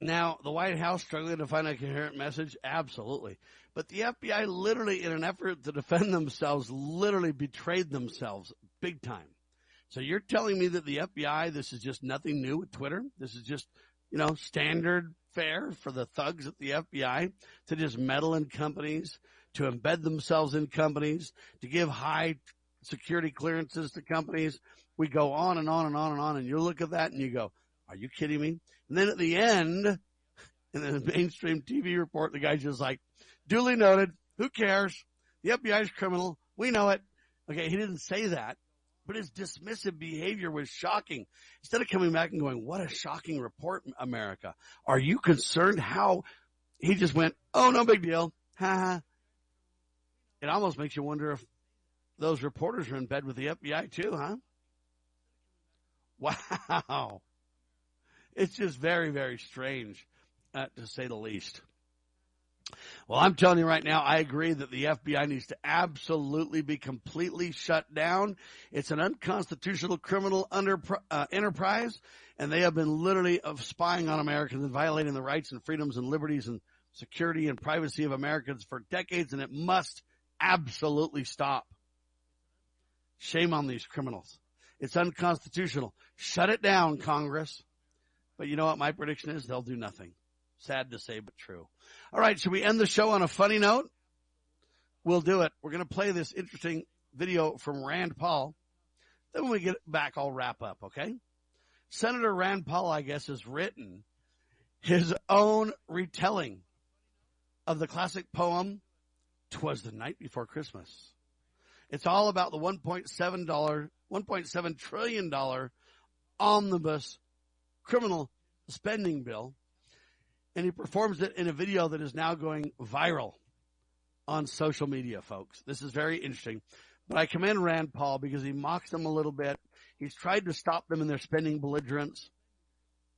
Now, the White House struggling to find a coherent message? Absolutely. But the FBI literally, in an effort to defend themselves, literally betrayed themselves big time. So you're telling me that the FBI, this is just nothing new with Twitter? This is just, you know, standard fare for the thugs at the FBI to just meddle in companies, to embed themselves in companies, to give high security clearances to companies. We go on and on and on and on and you look at that and you go, are you kidding me? And then at the end, in the mainstream TV report, the guy's just like, duly noted. Who cares? The FBI is criminal. We know it. Okay. He didn't say that, but his dismissive behavior was shocking. Instead of coming back and going, what a shocking report, America. Are you concerned how he just went, oh, no big deal. Ha ha. It almost makes you wonder if those reporters are in bed with the FBI too, huh? Wow. It's just very, very strange, uh, to say the least. Well, I'm telling you right now, I agree that the FBI needs to absolutely be completely shut down. It's an unconstitutional criminal under, uh, enterprise, and they have been literally of spying on Americans and violating the rights and freedoms and liberties and security and privacy of Americans for decades, and it must absolutely stop. Shame on these criminals. It's unconstitutional. Shut it down, Congress. But you know what my prediction is? They'll do nothing. Sad to say, but true. All right. Should we end the show on a funny note? We'll do it. We're going to play this interesting video from Rand Paul. Then when we get back, I'll wrap up. Okay. Senator Rand Paul, I guess, has written his own retelling of the classic poem, Twas the Night Before Christmas. It's all about the $1.7 $1.7 trillion omnibus criminal spending bill. And he performs it in a video that is now going viral on social media, folks. This is very interesting. But I commend Rand Paul because he mocks them a little bit. He's tried to stop them in their spending belligerence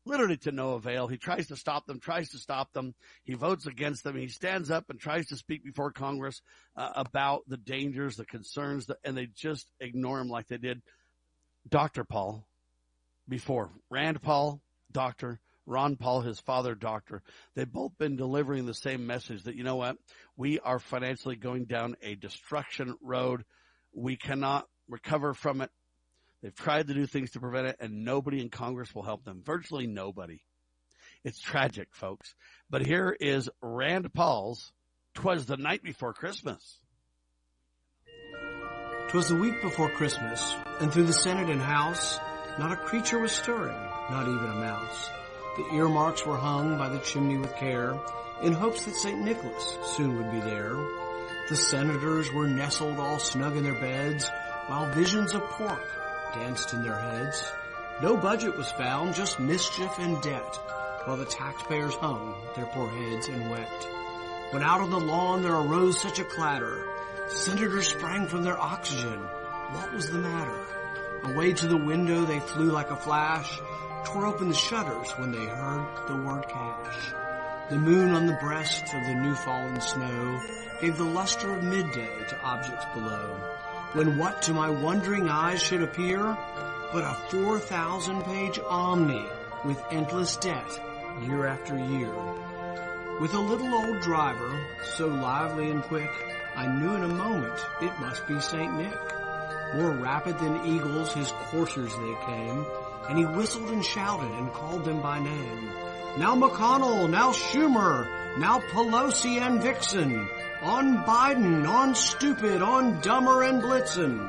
literally to no avail. He tries to stop them, tries to stop them. He votes against them. He stands up and tries to speak before Congress uh, about the dangers, the concerns, the, and they just ignore him like they did Dr. Paul before. Rand Paul, doctor, Ron Paul, his father, doctor. They've both been delivering the same message that, you know what? We are financially going down a destruction road. We cannot recover from it. They've tried to do things to prevent it and nobody in Congress will help them. Virtually nobody. It's tragic, folks. But here is Rand Paul's Twas the Night Before Christmas. Twas the week before Christmas, and through the Senate and House, not a creature was stirring, not even a mouse. The earmarks were hung by the chimney with care, in hopes that St. Nicholas soon would be there. The senators were nestled all snug in their beds, while visions of pork danced in their heads. No budget was found, just mischief and debt, while the taxpayers hung their poor heads and wept. When out on the lawn there arose such a clatter, senators sprang from their oxygen. What was the matter? Away to the window they flew like a flash, tore open the shutters when they heard the word cash. The moon on the breast of the new fallen snow gave the luster of midday to objects below when what to my wondering eyes should appear but a 4,000 page omni with endless debt year after year. With a little old driver, so lively and quick, I knew in a moment it must be St. Nick. More rapid than eagles his coursers they came, and he whistled and shouted and called them by name. Now McConnell, now Schumer, now Pelosi and Vixen, on Biden, on stupid, on dumber and blitzen,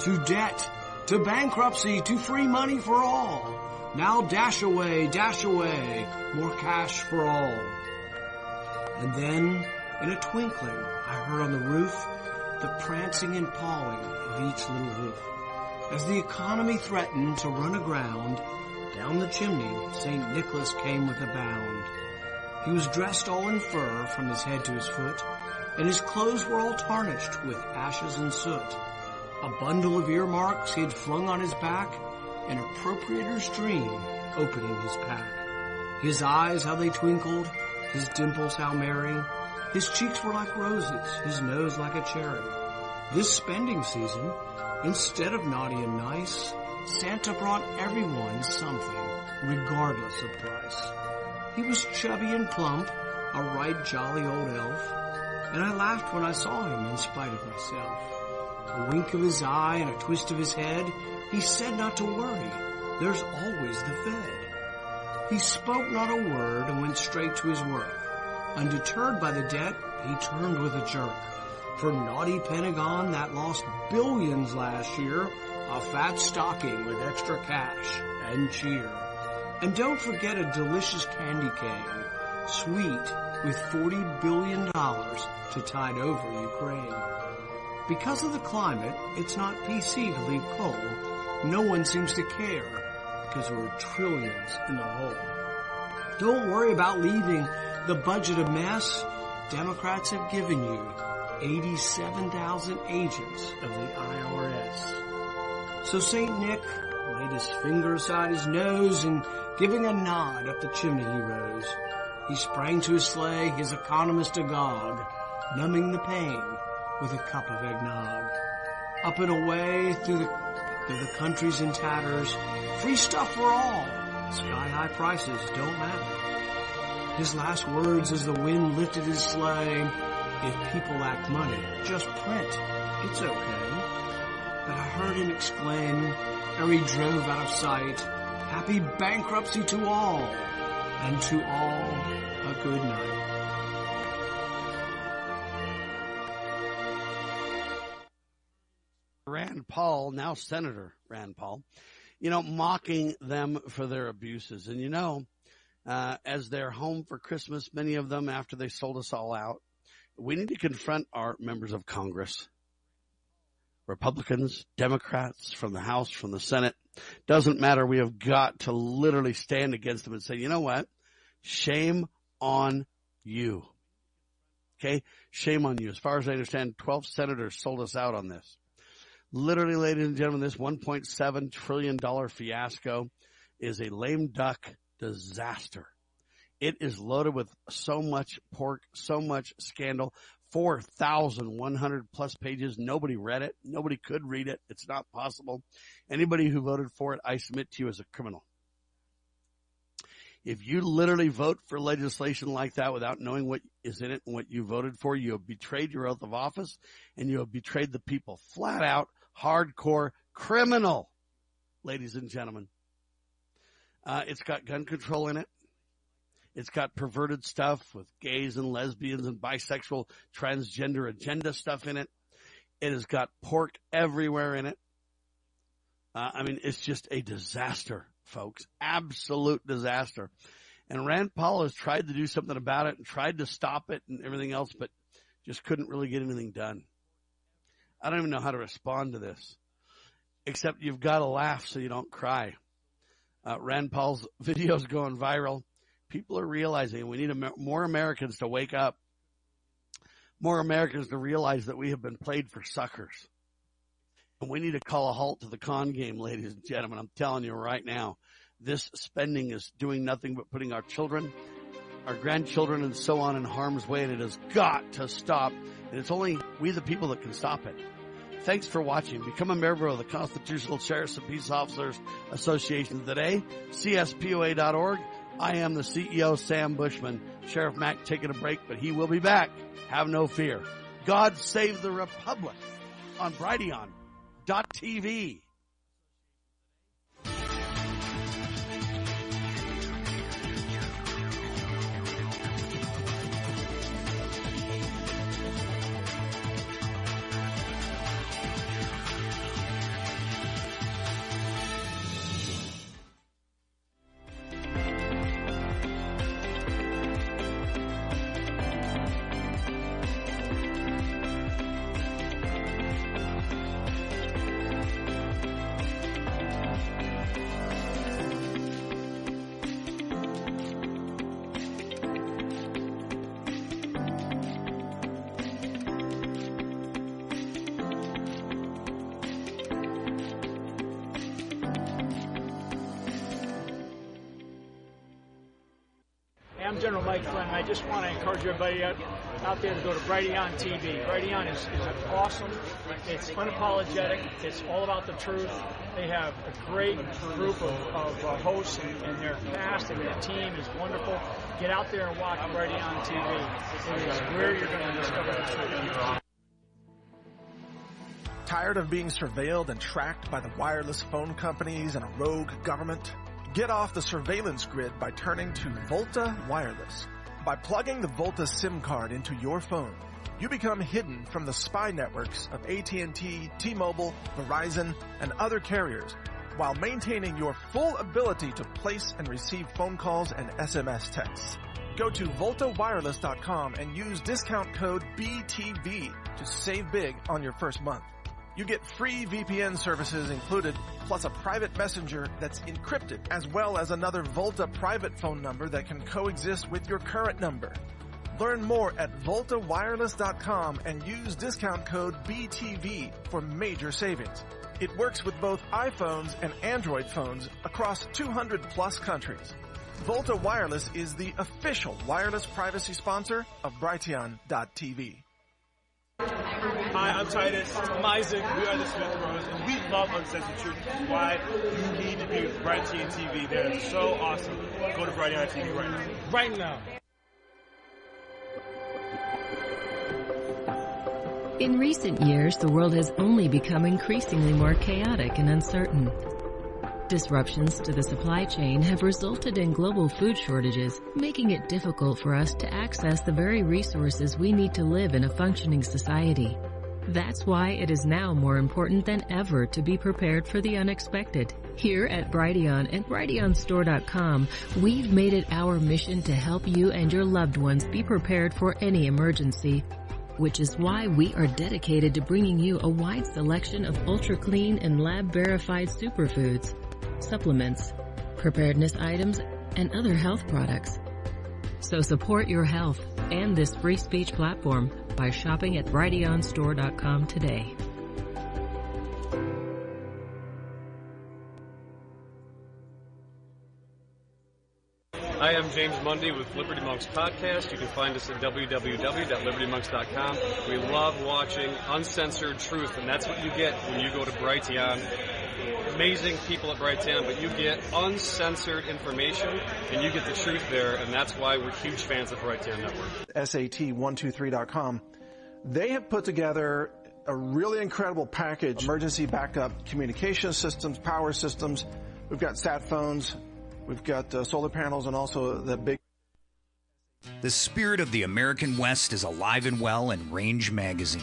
to debt, to bankruptcy, to free money for all. Now dash away, dash away, more cash for all. And then, in a twinkling, I heard on the roof the prancing and pawing of each little hoof. As the economy threatened to run aground, down the chimney St. Nicholas came with a bound. He was dressed all in fur from his head to his foot, and his clothes were all tarnished with ashes and soot. A bundle of earmarks he had flung on his back, an appropriator's dream opening his pack. His eyes, how they twinkled, his dimples, how merry. His cheeks were like roses, his nose like a cherry. This spending season, instead of naughty and nice, Santa brought everyone something, regardless of price. He was chubby and plump, a right jolly old elf, and I laughed when I saw him in spite of myself. A wink of his eye and a twist of his head, he said not to worry. There's always the Fed. He spoke not a word and went straight to his work. Undeterred by the debt, he turned with a jerk. For naughty Pentagon that lost billions last year, a fat stocking with extra cash and cheer. And don't forget a delicious candy cane, sweet with $40 billion to tide over Ukraine. Because of the climate, it's not PC to leave coal. No one seems to care because we're trillions in the hole. Don't worry about leaving the budget a mess. Democrats have given you 87,000 agents of the IRS. So St. Nick laid his finger aside his nose and giving a nod up the chimney he rose. He sprang to his sleigh, his economist agog, numbing the pain with a cup of eggnog. Up and away through the, through the countries in tatters, free stuff for all. Sky high prices don't matter. His last words as the wind lifted his sleigh, if people lack money, just print. It's okay. But I heard him exclaim, ere he drove out of sight, happy bankruptcy to all, and to all a good night. Rand Paul, now Senator Rand Paul, you know, mocking them for their abuses. And you know, uh, as they're home for Christmas, many of them after they sold us all out, we need to confront our members of Congress. Republicans, Democrats from the House, from the Senate. Doesn't matter. We have got to literally stand against them and say, you know what? Shame on you. Okay? Shame on you. As far as I understand, 12 senators sold us out on this. Literally, ladies and gentlemen, this $1.7 trillion fiasco is a lame duck disaster. It is loaded with so much pork, so much scandal, 4,100 plus pages. Nobody read it. Nobody could read it. It's not possible. Anybody who voted for it, I submit to you as a criminal. If you literally vote for legislation like that without knowing what is in it and what you voted for, you have betrayed your oath of office and you have betrayed the people. Flat out, hardcore criminal, ladies and gentlemen. Uh, it's got gun control in it. It's got perverted stuff with gays and lesbians and bisexual transgender agenda stuff in it. It has got pork everywhere in it. Uh, I mean, it's just a disaster, folks. Absolute disaster. And Rand Paul has tried to do something about it and tried to stop it and everything else, but just couldn't really get anything done. I don't even know how to respond to this, except you've got to laugh so you don't cry. Uh, Rand Paul's videos going viral. People are realizing we need more Americans to wake up. More Americans to realize that we have been played for suckers. And we need to call a halt to the con game, ladies and gentlemen. I'm telling you right now, this spending is doing nothing but putting our children, our grandchildren and so on in harm's way and it has got to stop. And it's only we the people that can stop it. Thanks for watching. Become a member of the Constitutional Sheriffs and Peace Officers Association today. CSPOA.org. I am the CEO, Sam Bushman. Sheriff Mack taking a break, but he will be back. Have no fear. God save the Republic on Brighteon.tv. to Brighteon TV. Brighteon is, is awesome. It's unapologetic. It's all about the truth. They have a great group of, of uh, hosts, and, and their cast and their team is wonderful. Get out there and watch Brighteon TV. It is where you're going to discover the truth. Tired of being surveilled and tracked by the wireless phone companies and a rogue government? Get off the surveillance grid by turning to Volta Wireless. By plugging the Volta SIM card into your phone, you become hidden from the spy networks of AT&T, T-Mobile, Verizon, and other carriers while maintaining your full ability to place and receive phone calls and SMS texts. Go to VoltaWireless.com and use discount code BTV to save big on your first month. You get free VPN services included, plus a private messenger that's encrypted, as well as another Volta private phone number that can coexist with your current number. Learn more at VoltaWireless.com and use discount code BTV for major savings. It works with both iPhones and Android phones across 200 plus countries. Volta Wireless is the official wireless privacy sponsor of Brighteon.tv. Hi, I'm Titus. I'm Isaac. We are the Smith Bros, and we love Uncensored Truth. Why you need to be with Brighteon TV. They're so awesome. Go to Brighteon TV right now. Right now. In recent years, the world has only become increasingly more chaotic and uncertain. Disruptions to the supply chain have resulted in global food shortages, making it difficult for us to access the very resources we need to live in a functioning society. That's why it is now more important than ever to be prepared for the unexpected. Here at Brighteon and BrighteonStore.com, we've made it our mission to help you and your loved ones be prepared for any emergency which is why we are dedicated to bringing you a wide selection of ultra clean and lab verified superfoods, supplements, preparedness items, and other health products. So support your health and this free speech platform by shopping at BrighteonStore.com today. Hi, I am James Mundy with Liberty Monks Podcast. You can find us at www.libertymonks.com. We love watching uncensored truth, and that's what you get when you go to Brighteon. Amazing people at Brighteon, but you get uncensored information, and you get the truth there, and that's why we're huge fans of Brighteon Network. SAT123.com. They have put together a really incredible package, emergency backup communication systems, power systems. We've got sat phones, We've got uh, solar panels and also the big. The spirit of the American West is alive and well in Range Magazine,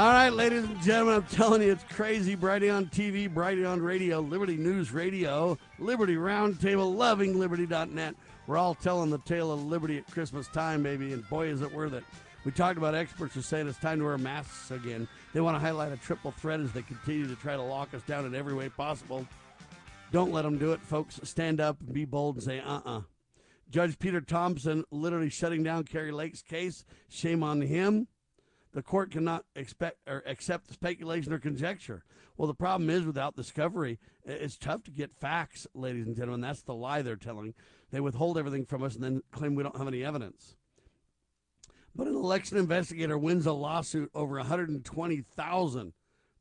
All right, ladies and gentlemen, I'm telling you, it's crazy. Brighteon TV, Brighteon Radio, Liberty News Radio, Liberty Roundtable, LovingLiberty.net. We're all telling the tale of liberty at Christmas time, baby, and boy, is it worth it. We talked about experts are saying it's time to wear masks again. They want to highlight a triple threat as they continue to try to lock us down in every way possible. Don't let them do it, folks. Stand up and be bold and say, uh uh-uh. uh Judge Peter Thompson literally shutting down Kari Lake's case. Shame on him. The court cannot expect or accept speculation or conjecture. Well, the problem is without discovery, it's tough to get facts, ladies and gentlemen. That's the lie they're telling. They withhold everything from us and then claim we don't have any evidence. But an election investigator wins a lawsuit over 120,000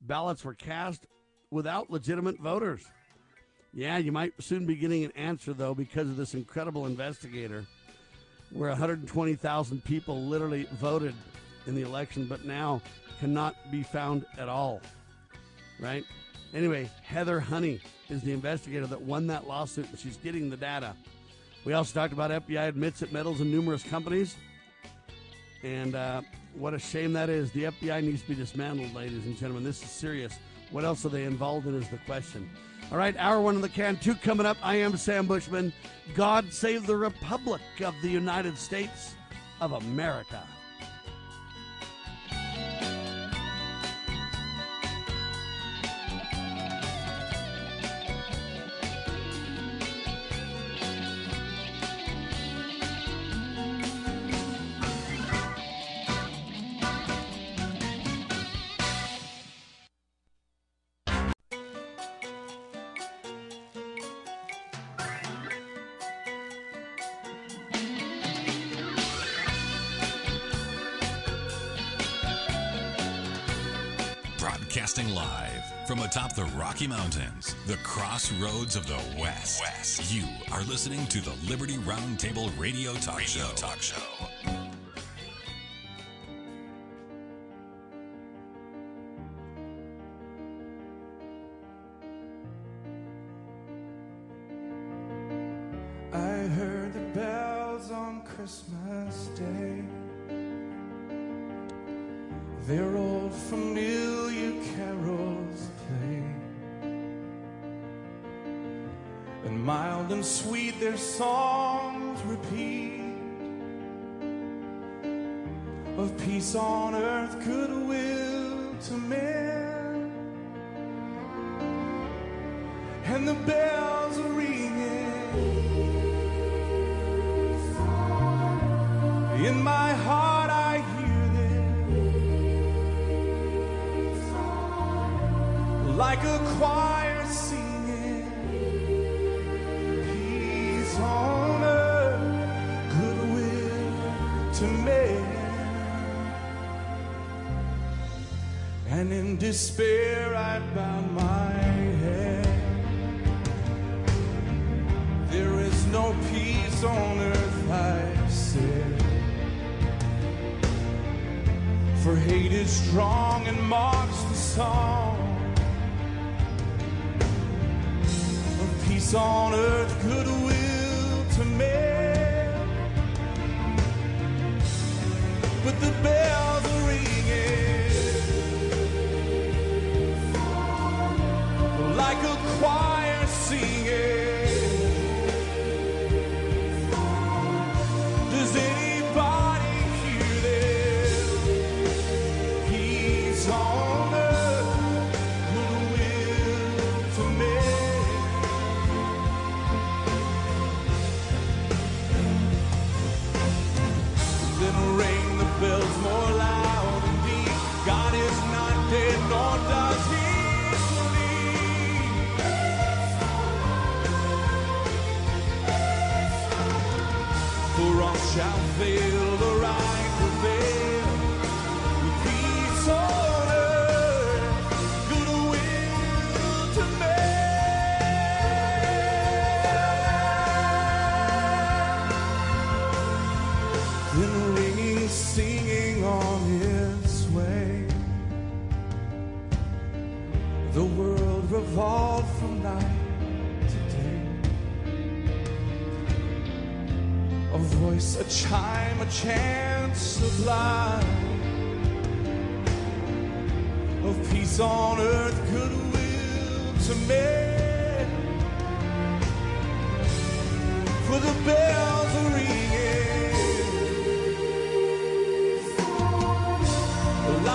ballots were cast without legitimate voters. Yeah, you might soon be getting an answer, though, because of this incredible investigator, where 120,000 people literally voted in the election, but now cannot be found at all. Right? Anyway, Heather Honey is the investigator that won that lawsuit, and she's getting the data. We also talked about FBI admits it meddles in numerous companies. And uh, what a shame that is. The FBI needs to be dismantled, ladies and gentlemen. This is serious. What else are they involved in is the question. All right, hour one of the can two coming up. I am Sam Bushman. God save the Republic of the United States of America. Broadcasting live from atop the Rocky Mountains, the crossroads of the West. West. You are listening to the Liberty Roundtable Radio Talk radio Show. Talk Show.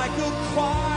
Like a choir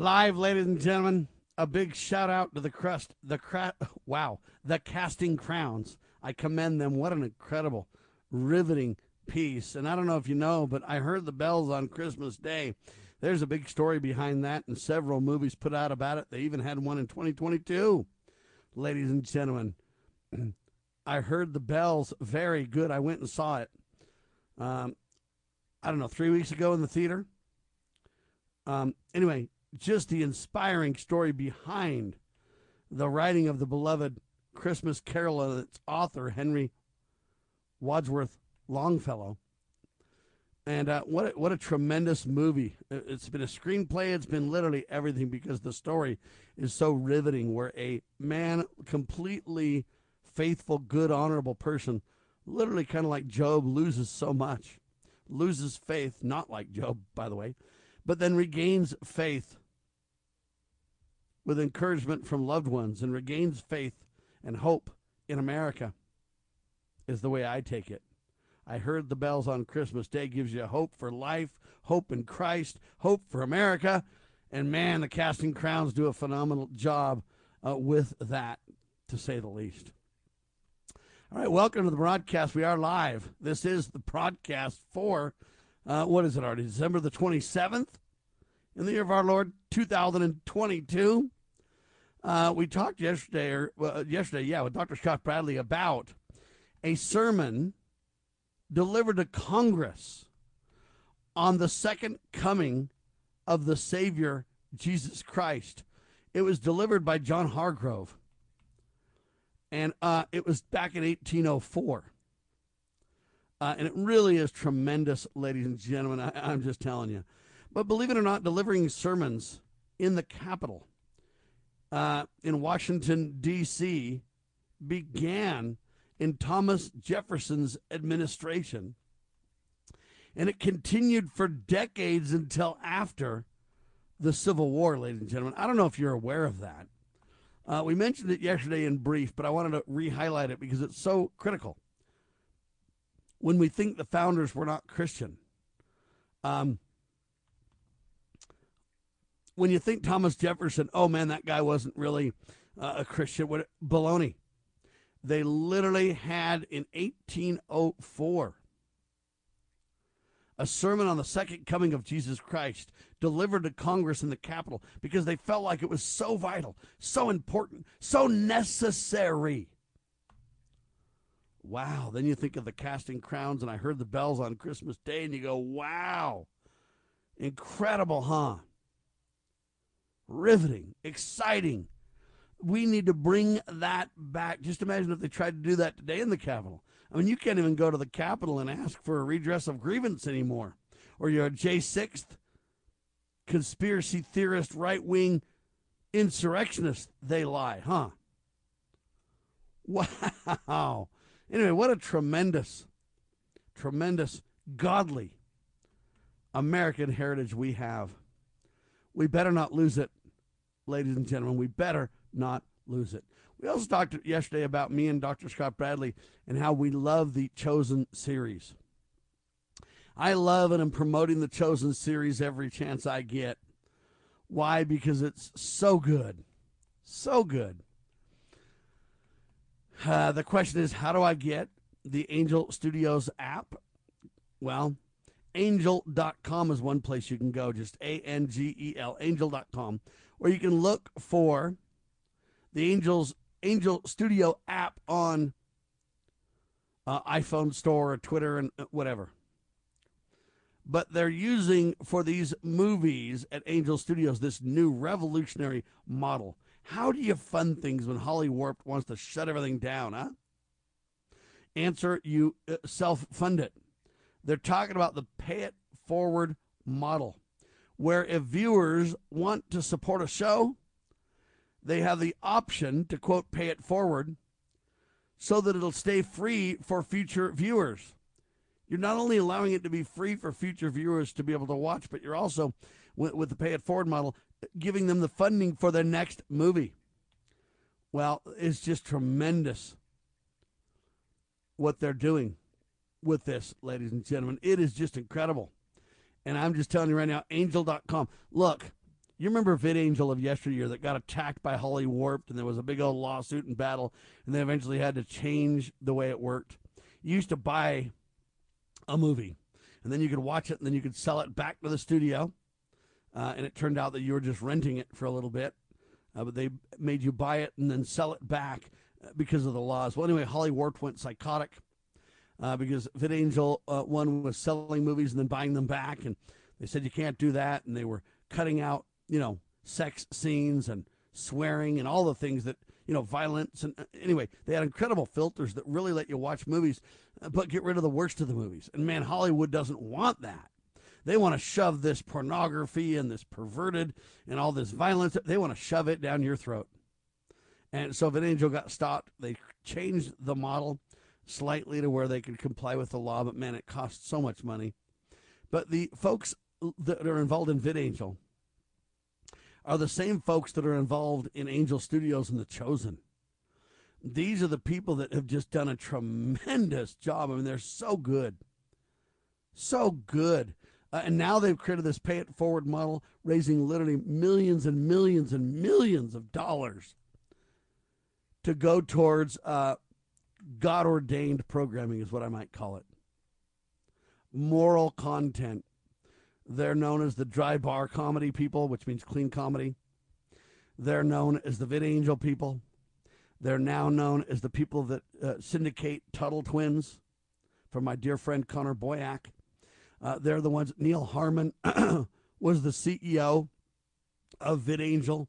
Live, ladies and gentlemen, a big shout out to the crust, the cra- wow, the casting crowns. I commend them. What an incredible, riveting piece. And I don't know if you know, but I heard the bells on Christmas Day. There's a big story behind that, and several movies put out about it. They even had one in 2022. Ladies and gentlemen, I heard the bells. Very good. I went and saw it. Um, I don't know, three weeks ago in the theater. Um, anyway, just the inspiring story behind the writing of the beloved Christmas Carol and its author, Henry Wadsworth Longfellow. And uh, what a, what a tremendous movie! It's been a screenplay. It's been literally everything because the story is so riveting. Where a man, completely faithful, good, honorable person, literally kind of like Job, loses so much, loses faith. Not like Job, by the way, but then regains faith with encouragement from loved ones and regains faith and hope in America. Is the way I take it. I heard the bells on Christmas Day gives you hope for life, hope in Christ, hope for America. And man, the Casting Crowns do a phenomenal job uh, with that, to say the least. All right, welcome to the broadcast. We are live. This is the broadcast for, uh, what is it already? December the 27th in the year of our Lord 2022. Uh, we talked yesterday, or well, yesterday, yeah, with Dr. Scott Bradley about a sermon delivered to Congress on the second coming of the Savior, Jesus Christ. It was delivered by John Hargrove, and uh, it was back in 1804. Uh, and it really is tremendous, ladies and gentlemen. I, I'm just telling you. But believe it or not, delivering sermons in the Capitol uh, in Washington, D.C., began in Thomas Jefferson's administration. And it continued for decades until after the Civil War, ladies and gentlemen. I don't know if you're aware of that. Uh, we mentioned it yesterday in brief, but I wanted to re highlight it because it's so critical. When we think the founders were not Christian, um, when you think Thomas Jefferson, oh man, that guy wasn't really uh, a Christian, what baloney they literally had in 1804 a sermon on the second coming of Jesus Christ delivered to Congress in the Capitol because they felt like it was so vital, so important, so necessary. Wow. Then you think of the casting crowns, and I heard the bells on Christmas Day, and you go, wow. Incredible, huh? Riveting, exciting, we need to bring that back. Just imagine if they tried to do that today in the Capitol. I mean, you can't even go to the Capitol and ask for a redress of grievance anymore. Or you're a J6th conspiracy theorist, right wing insurrectionist. They lie, huh? Wow. Anyway, what a tremendous, tremendous, godly American heritage we have. We better not lose it, ladies and gentlemen. We better not lose it. We also talked yesterday about me and Dr. Scott Bradley and how we love the Chosen series. I love and I'm promoting the Chosen series every chance I get. Why? Because it's so good. So good. Uh, the question is how do I get the Angel Studios app? Well, angel.com is one place you can go, just A N G E L, angel.com, where you can look for the Angels Angel Studio app on uh, iPhone Store or Twitter and uh, whatever. But they're using for these movies at Angel Studios this new revolutionary model. How do you fund things when Holly Warp wants to shut everything down, huh? Answer you uh, self fund it. They're talking about the pay it forward model, where if viewers want to support a show, they have the option to quote pay it forward so that it'll stay free for future viewers. You're not only allowing it to be free for future viewers to be able to watch, but you're also, with, with the pay it forward model, giving them the funding for their next movie. Well, it's just tremendous what they're doing with this, ladies and gentlemen. It is just incredible. And I'm just telling you right now, angel.com. Look, you remember VidAngel of yesteryear that got attacked by Holly Warped, and there was a big old lawsuit and battle, and they eventually had to change the way it worked. You used to buy a movie, and then you could watch it, and then you could sell it back to the studio. Uh, and it turned out that you were just renting it for a little bit, uh, but they made you buy it and then sell it back uh, because of the laws. Well, anyway, Holly Warped went psychotic uh, because VidAngel uh, one was selling movies and then buying them back, and they said you can't do that, and they were cutting out you know, sex scenes and swearing and all the things that you know, violence and anyway, they had incredible filters that really let you watch movies, but get rid of the worst of the movies. And man, Hollywood doesn't want that. They want to shove this pornography and this perverted and all this violence. They want to shove it down your throat. And so VidAngel got stopped. They changed the model slightly to where they could comply with the law, but man, it costs so much money. But the folks that are involved in VidAngel are the same folks that are involved in Angel Studios and The Chosen. These are the people that have just done a tremendous job. I mean, they're so good. So good. Uh, and now they've created this pay it forward model, raising literally millions and millions and millions of dollars to go towards uh, God ordained programming, is what I might call it. Moral content. They're known as the dry bar comedy people, which means clean comedy. They're known as the VidAngel people. They're now known as the people that uh, syndicate Tuttle Twins from my dear friend Connor Boyack. Uh, they're the ones, Neal Harmon was the CEO of VidAngel,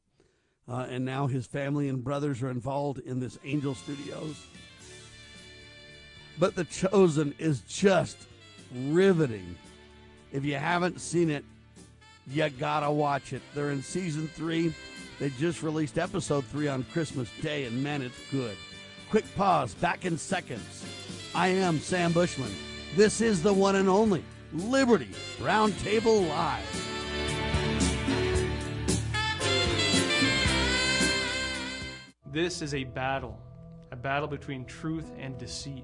uh, and now his family and brothers are involved in this Angel Studios. But The Chosen is just riveting. If you haven't seen it, you gotta watch it. They're in season three. They just released episode three on Christmas Day, and man, it's good. Quick pause, back in seconds. I am Sam Bushman. This is the one and only Liberty Roundtable Live. This is a battle, a battle between truth and deceit,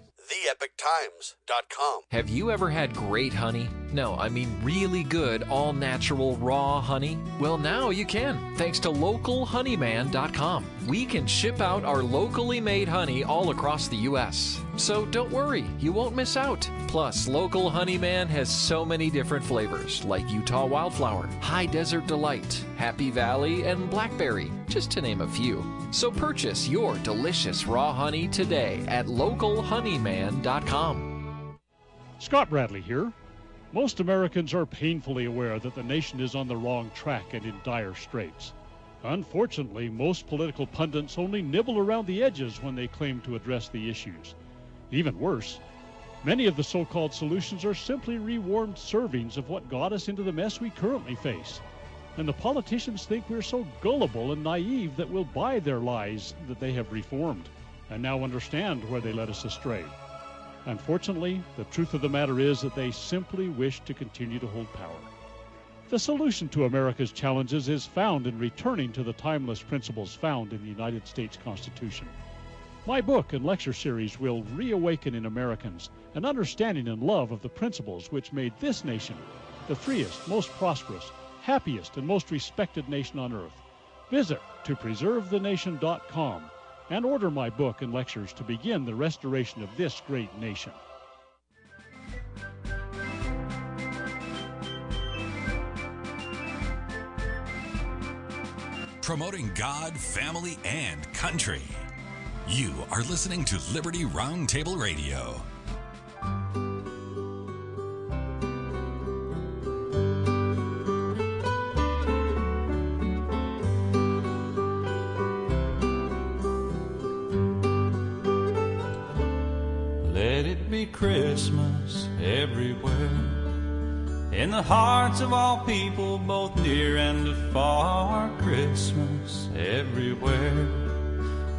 TheEpochTimes.com. Have you ever had great honey? No, I mean really good, all natural, raw honey? Well, now you can, thanks to localhoneyman.com. We can ship out our locally made honey all across the U.S. So don't worry, you won't miss out. Plus, Local Honeyman has so many different flavors like Utah Wildflower, High Desert Delight, Happy Valley, and Blackberry, just to name a few. So purchase your delicious raw honey today at localhoneyman.com. Scott Bradley here. Most Americans are painfully aware that the nation is on the wrong track and in dire straits. Unfortunately, most political pundits only nibble around the edges when they claim to address the issues. Even worse, many of the so called solutions are simply rewarmed servings of what got us into the mess we currently face. And the politicians think we're so gullible and naive that we'll buy their lies that they have reformed and now understand where they led us astray. Unfortunately, the truth of the matter is that they simply wish to continue to hold power. The solution to America's challenges is found in returning to the timeless principles found in the United States Constitution. My book and lecture series will reawaken in Americans an understanding and love of the principles which made this nation the freest, most prosperous, happiest, and most respected nation on earth. Visit to preservethenation.com and order my book and lectures to begin the restoration of this great nation. Promoting God, family, and country. You are listening to Liberty Roundtable Radio. Let it be Christmas everywhere. In the hearts of all people, both near and afar. Christmas everywhere.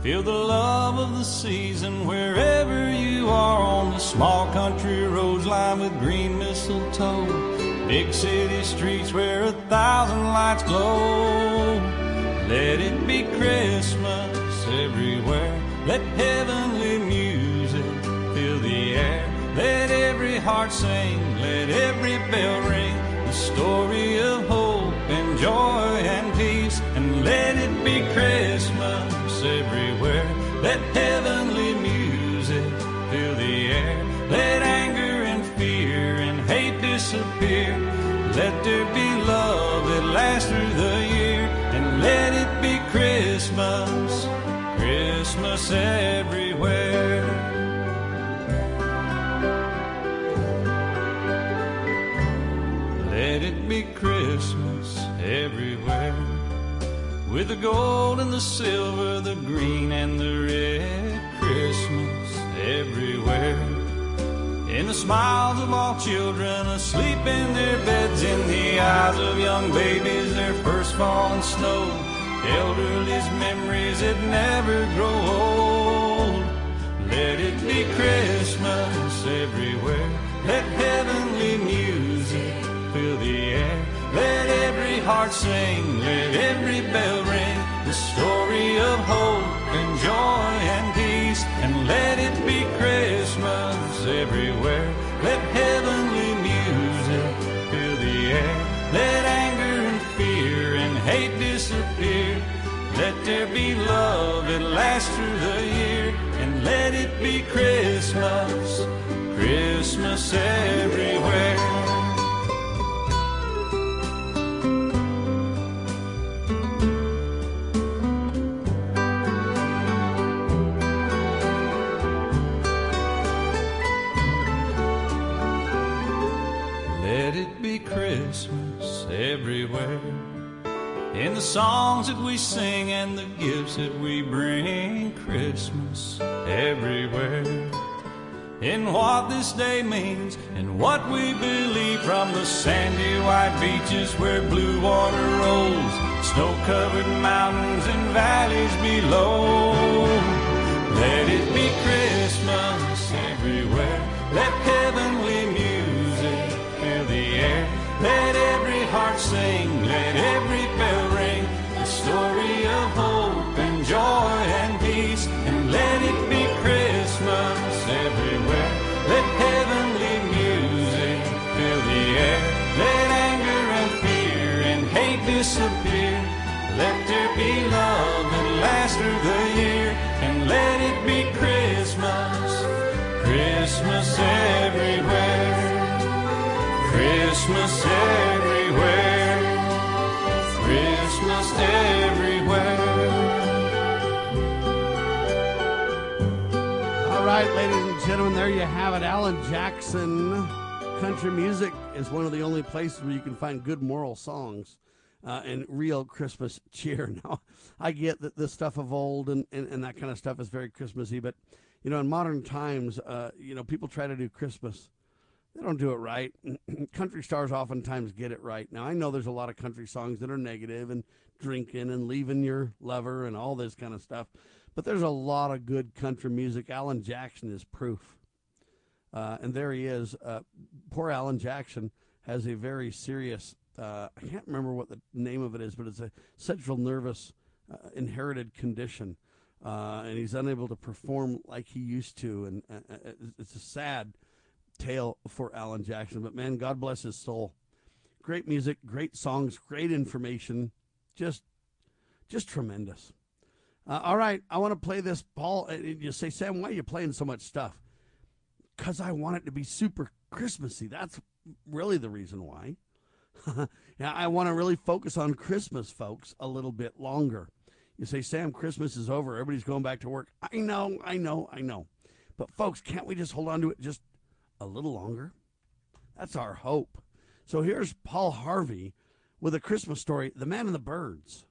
Feel the love of the season wherever you are on the small country roads lined with green mistletoe. Big city streets where a thousand lights glow. Let it be Christmas everywhere. Let heavenly let every heart sing, let every bell ring, the story of hope and joy and peace. And let it be Christmas everywhere. Let heavenly music fill the air. Let anger and fear and hate disappear. Let there be love that lasts through the year. And let it be Christmas, Christmas everywhere. The gold and the silver, the green and the red. Christmas everywhere. In the smiles of all children asleep in their beds, in the eyes of young babies, their first falling snow. Elderly's memories that never grow old. Let it be Christmas everywhere. Let heavenly Let every heart sing, let every bell ring. The story of hope and joy and peace. And let it be Christmas everywhere. Let heavenly music fill the air. Let anger and fear and hate disappear. Let there be love that lasts through the year. And let it be Christmas, Christmas everywhere. In the songs that we sing and the gifts that we bring, Christmas everywhere. In what this day means and what we believe from the sandy white beaches where blue water rolls, snow covered mountains and valleys below. There you have it. Alan Jackson. Country music is one of the only places where you can find good moral songs uh, and real Christmas cheer. Now, I get that this stuff of old and, and, and that kind of stuff is very Christmassy, but, you know, in modern times, uh, you know, people try to do Christmas. They don't do it right. country stars oftentimes get it right. Now, I know there's a lot of country songs that are negative and drinking and leaving your lover and all this kind of stuff, but there's a lot of good country music. Alan Jackson is proof. Uh, and there he is. Uh, poor Alan Jackson has a very serious, uh, I can't remember what the name of it is, but it's a central nervous uh, inherited condition. Uh, and he's unable to perform like he used to. And uh, it's a sad tale for Alan Jackson. But man, God bless his soul. Great music, great songs, great information. Just, just tremendous. all right, I want to play this. Paul, you say, Sam, why are you playing so much stuff? Because I want it to be super Christmassy. That's really the reason why. yeah, I want to really focus on Christmas, folks, a little bit longer. You say, Sam, Christmas is over. Everybody's going back to work. I know, I know, I know. But, folks, can't we just hold on to it just a little longer? That's our hope. So here's Paul Harvey with a Christmas story The Man and the Birds.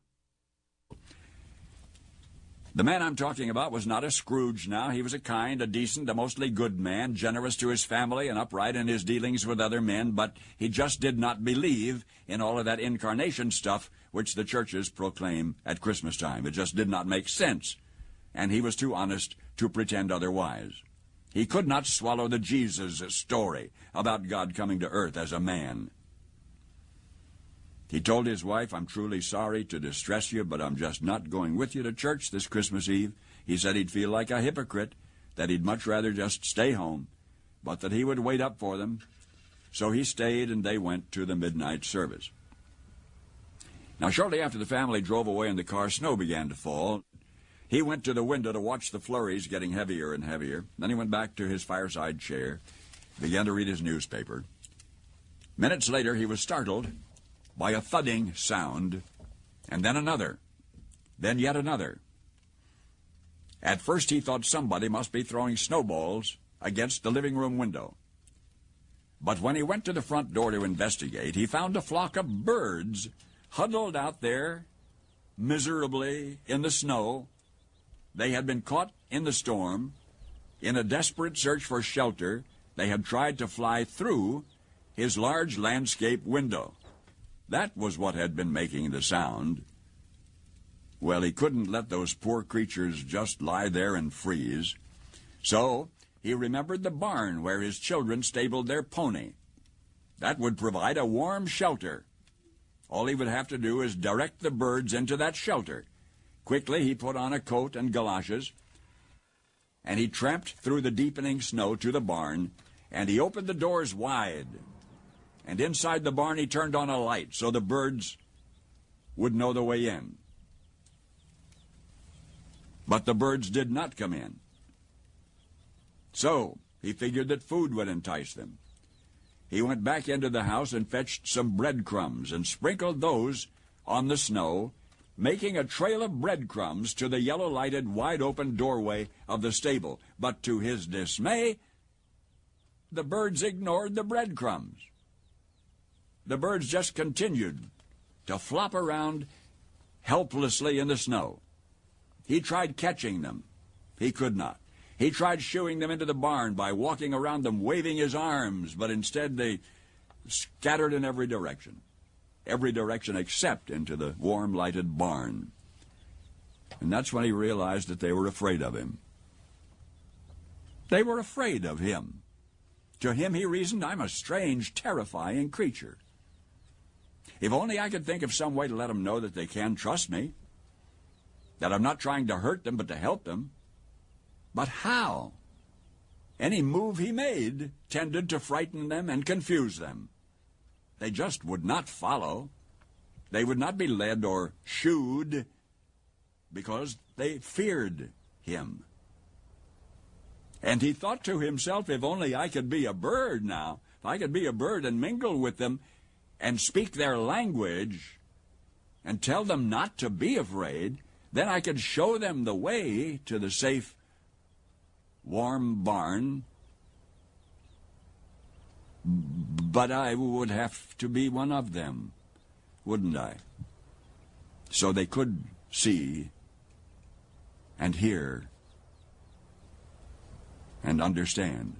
The man I'm talking about was not a Scrooge now. He was a kind, a decent, a mostly good man, generous to his family and upright in his dealings with other men, but he just did not believe in all of that incarnation stuff which the churches proclaim at Christmas time. It just did not make sense. And he was too honest to pretend otherwise. He could not swallow the Jesus story about God coming to earth as a man. He told his wife, I'm truly sorry to distress you, but I'm just not going with you to church this Christmas Eve. He said he'd feel like a hypocrite, that he'd much rather just stay home, but that he would wait up for them. So he stayed and they went to the midnight service. Now, shortly after the family drove away in the car, snow began to fall. He went to the window to watch the flurries getting heavier and heavier. Then he went back to his fireside chair, began to read his newspaper. Minutes later, he was startled by a thudding sound, and then another, then yet another. At first, he thought somebody must be throwing snowballs against the living room window. But when he went to the front door to investigate, he found a flock of birds huddled out there miserably in the snow. They had been caught in the storm. In a desperate search for shelter, they had tried to fly through his large landscape window. That was what had been making the sound. Well, he couldn't let those poor creatures just lie there and freeze. So he remembered the barn where his children stabled their pony. That would provide a warm shelter. All he would have to do is direct the birds into that shelter. Quickly, he put on a coat and galoshes, and he tramped through the deepening snow to the barn, and he opened the doors wide. And inside the barn, he turned on a light so the birds would know the way in. But the birds did not come in. So he figured that food would entice them. He went back into the house and fetched some breadcrumbs and sprinkled those on the snow, making a trail of breadcrumbs to the yellow lighted, wide open doorway of the stable. But to his dismay, the birds ignored the breadcrumbs. The birds just continued to flop around helplessly in the snow. He tried catching them. He could not. He tried shooing them into the barn by walking around them waving his arms, but instead they scattered in every direction. Every direction except into the warm lighted barn. And that's when he realized that they were afraid of him. They were afraid of him. To him, he reasoned, I'm a strange, terrifying creature. If only I could think of some way to let them know that they can trust me, that I'm not trying to hurt them, but to help them. But how? Any move he made tended to frighten them and confuse them. They just would not follow. They would not be led or shooed because they feared him. And he thought to himself, if only I could be a bird now, if I could be a bird and mingle with them and speak their language and tell them not to be afraid, then I could show them the way to the safe warm barn, but I would have to be one of them, wouldn't I? So they could see and hear and understand.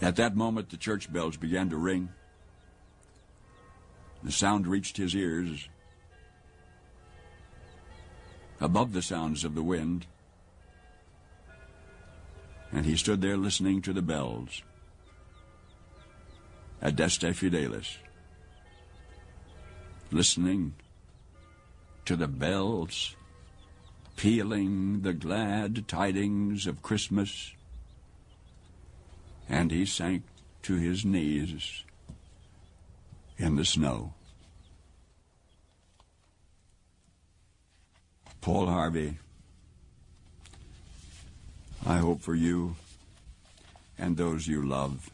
At that moment, the church bells began to ring. The sound reached his ears above the sounds of the wind. And he stood there listening to the bells. Adeste Fideles. Listening to the bells pealing the glad tidings of Christmas. And he sank to his knees in the snow. Paul Harvey, I hope for you and those you love,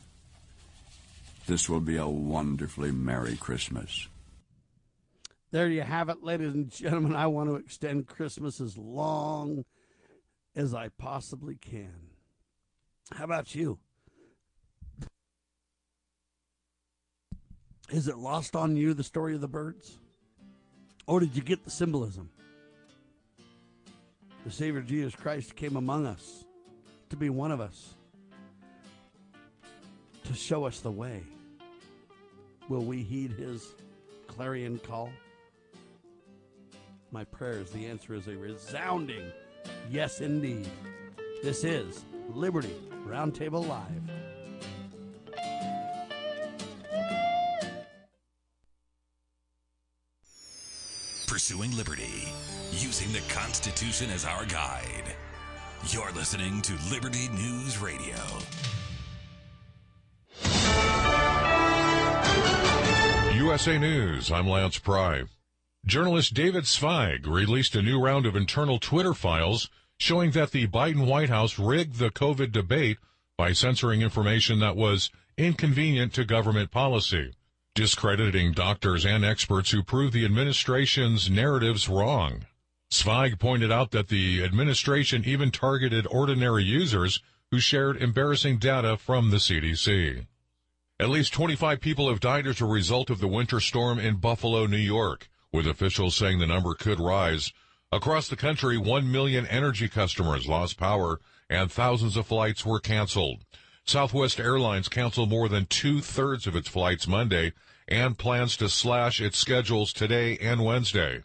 this will be a wonderfully Merry Christmas. There you have it, ladies and gentlemen. I want to extend Christmas as long as I possibly can. How about you? Is it lost on you the story of the birds? Or did you get the symbolism? The Savior Jesus Christ came among us to be one of us, to show us the way. Will we heed his clarion call? My prayer is the answer is a resounding yes, indeed. This is Liberty Roundtable Live. Pursuing liberty, using the Constitution as our guide. You're listening to Liberty News Radio. USA News, I'm Lance Pry. Journalist David Zweig released a new round of internal Twitter files showing that the Biden White House rigged the COVID debate by censoring information that was inconvenient to government policy, discrediting doctors and experts who proved the administration's narratives wrong. Zweig pointed out that the administration even targeted ordinary users who shared embarrassing data from the CDC. At least 25 people have died as a result of the winter storm in Buffalo, New York, with officials saying the number could rise. Across the country, 1 million energy customers lost power and thousands of flights were canceled. Southwest Airlines canceled more than two thirds of its flights Monday and plans to slash its schedules today and Wednesday.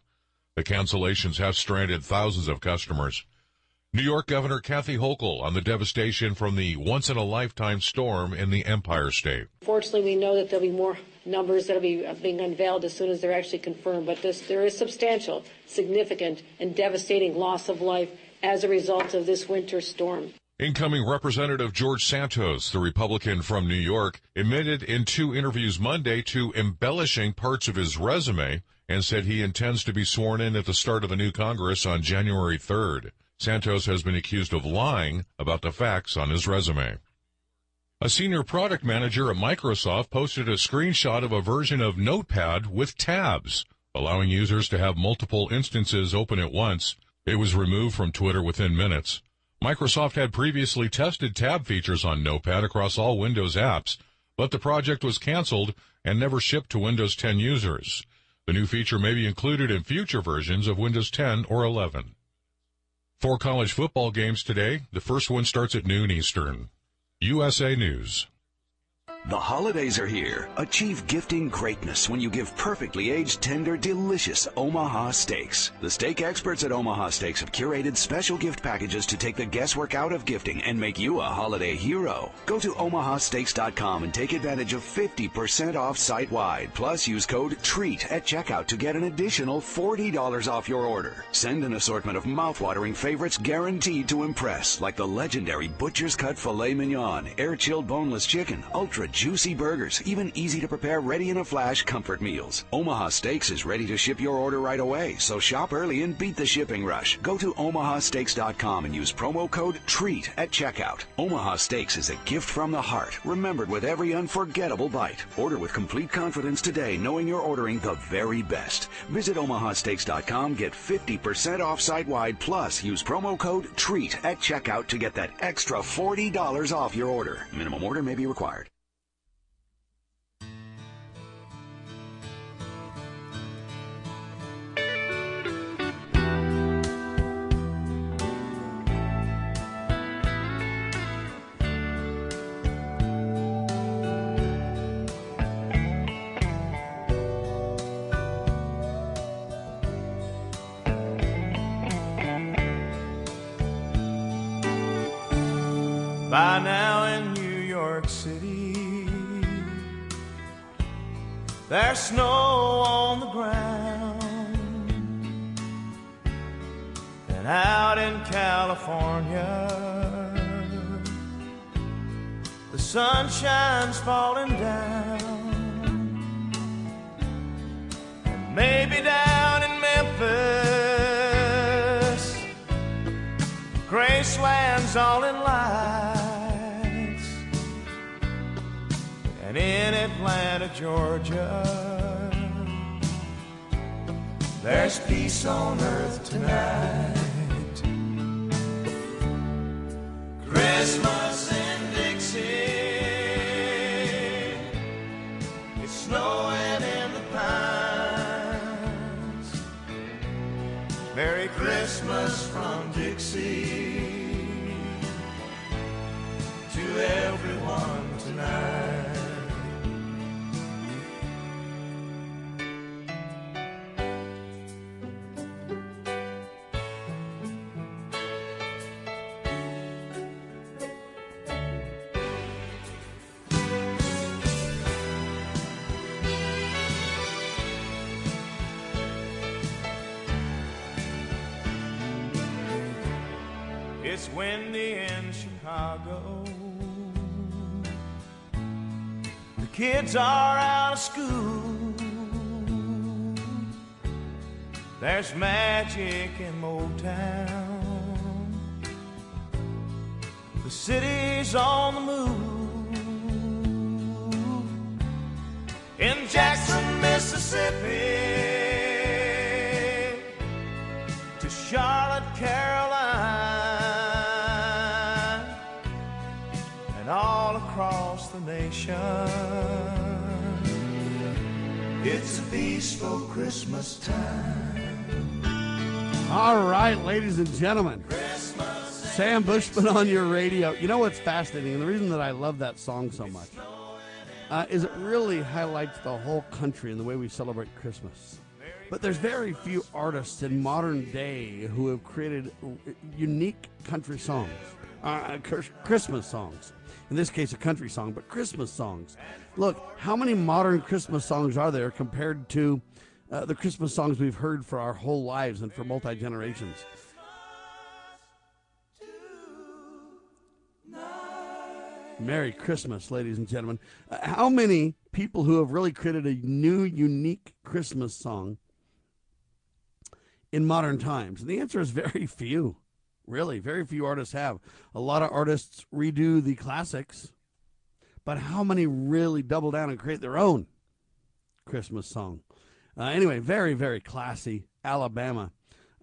The cancellations have stranded thousands of customers. New York Governor Kathy Hochul on the devastation from the once in a lifetime storm in the Empire State. Fortunately, we know that there'll be more numbers that'll be uh, being unveiled as soon as they're actually confirmed, but this, there is substantial, significant, and devastating loss of life as a result of this winter storm. Incoming Representative George Santos, the Republican from New York, admitted in two interviews Monday to embellishing parts of his resume and said he intends to be sworn in at the start of the new Congress on January 3rd. Santos has been accused of lying about the facts on his resume. A senior product manager at Microsoft posted a screenshot of a version of Notepad with tabs, allowing users to have multiple instances open at once. It was removed from Twitter within minutes. Microsoft had previously tested tab features on Notepad across all Windows apps, but the project was canceled and never shipped to Windows 10 users. The new feature may be included in future versions of Windows 10 or 11. Four college football games today. The first one starts at noon Eastern. USA News. The holidays are here. Achieve gifting greatness when you give perfectly aged, tender, delicious Omaha steaks. The steak experts at Omaha Steaks have curated special gift packages to take the guesswork out of gifting and make you a holiday hero. Go to omahasteaks.com and take advantage of 50% off site wide. Plus, use code TREAT at checkout to get an additional $40 off your order. Send an assortment of mouthwatering favorites guaranteed to impress, like the legendary Butcher's Cut Filet Mignon, air chilled boneless chicken, ultra juicy burgers, even easy to prepare, ready in a flash comfort meals. Omaha Steaks is ready to ship your order right away, so shop early and beat the shipping rush. Go to omahasteaks.com and use promo code TREAT at checkout. Omaha Steaks is a gift from the heart, remembered with every unforgettable bite. Order with complete confidence today, knowing you're ordering the very best. Visit omahasteaks.com, get 50% off site wide, plus use promo code TREAT at checkout to get that extra $40 off your order. Minimum order may be required. By now in New York City. There's snow on the ground. And out in California, the sunshine's falling down. And maybe down in Memphis, Graceland's all in light. And in Atlanta, Georgia, there's peace on earth tonight. Christmas in Dixie, it's snowing in the pines. Merry Christmas from Dixie to everyone tonight. Chicago. The kids are out of school. There's magic in Motown. The The city's on the move. In Jackson, Mississippi, to Charlotte, Carolina, the nation. It's a peaceful Christmas time. All right, ladies and gentlemen. Sam Bushman on your radio. You know what's fascinating, and the reason that I love that song so much uh, is it really highlights the whole country and the way we celebrate Christmas. But there's very few artists in modern day who have created unique country songs, uh, Christmas songs. In this case, a country song, but Christmas songs. Look, how many modern Christmas songs are there compared to uh, the Christmas songs we've heard for our whole lives and for multi generations? Merry Christmas, ladies and gentlemen. Uh, how many people who have really created a new, unique Christmas song in modern times? And the answer is very few. Really, very few artists have. A lot of artists redo the classics, but how many really double down and create their own Christmas song? Uh, anyway, very, very classy. Alabama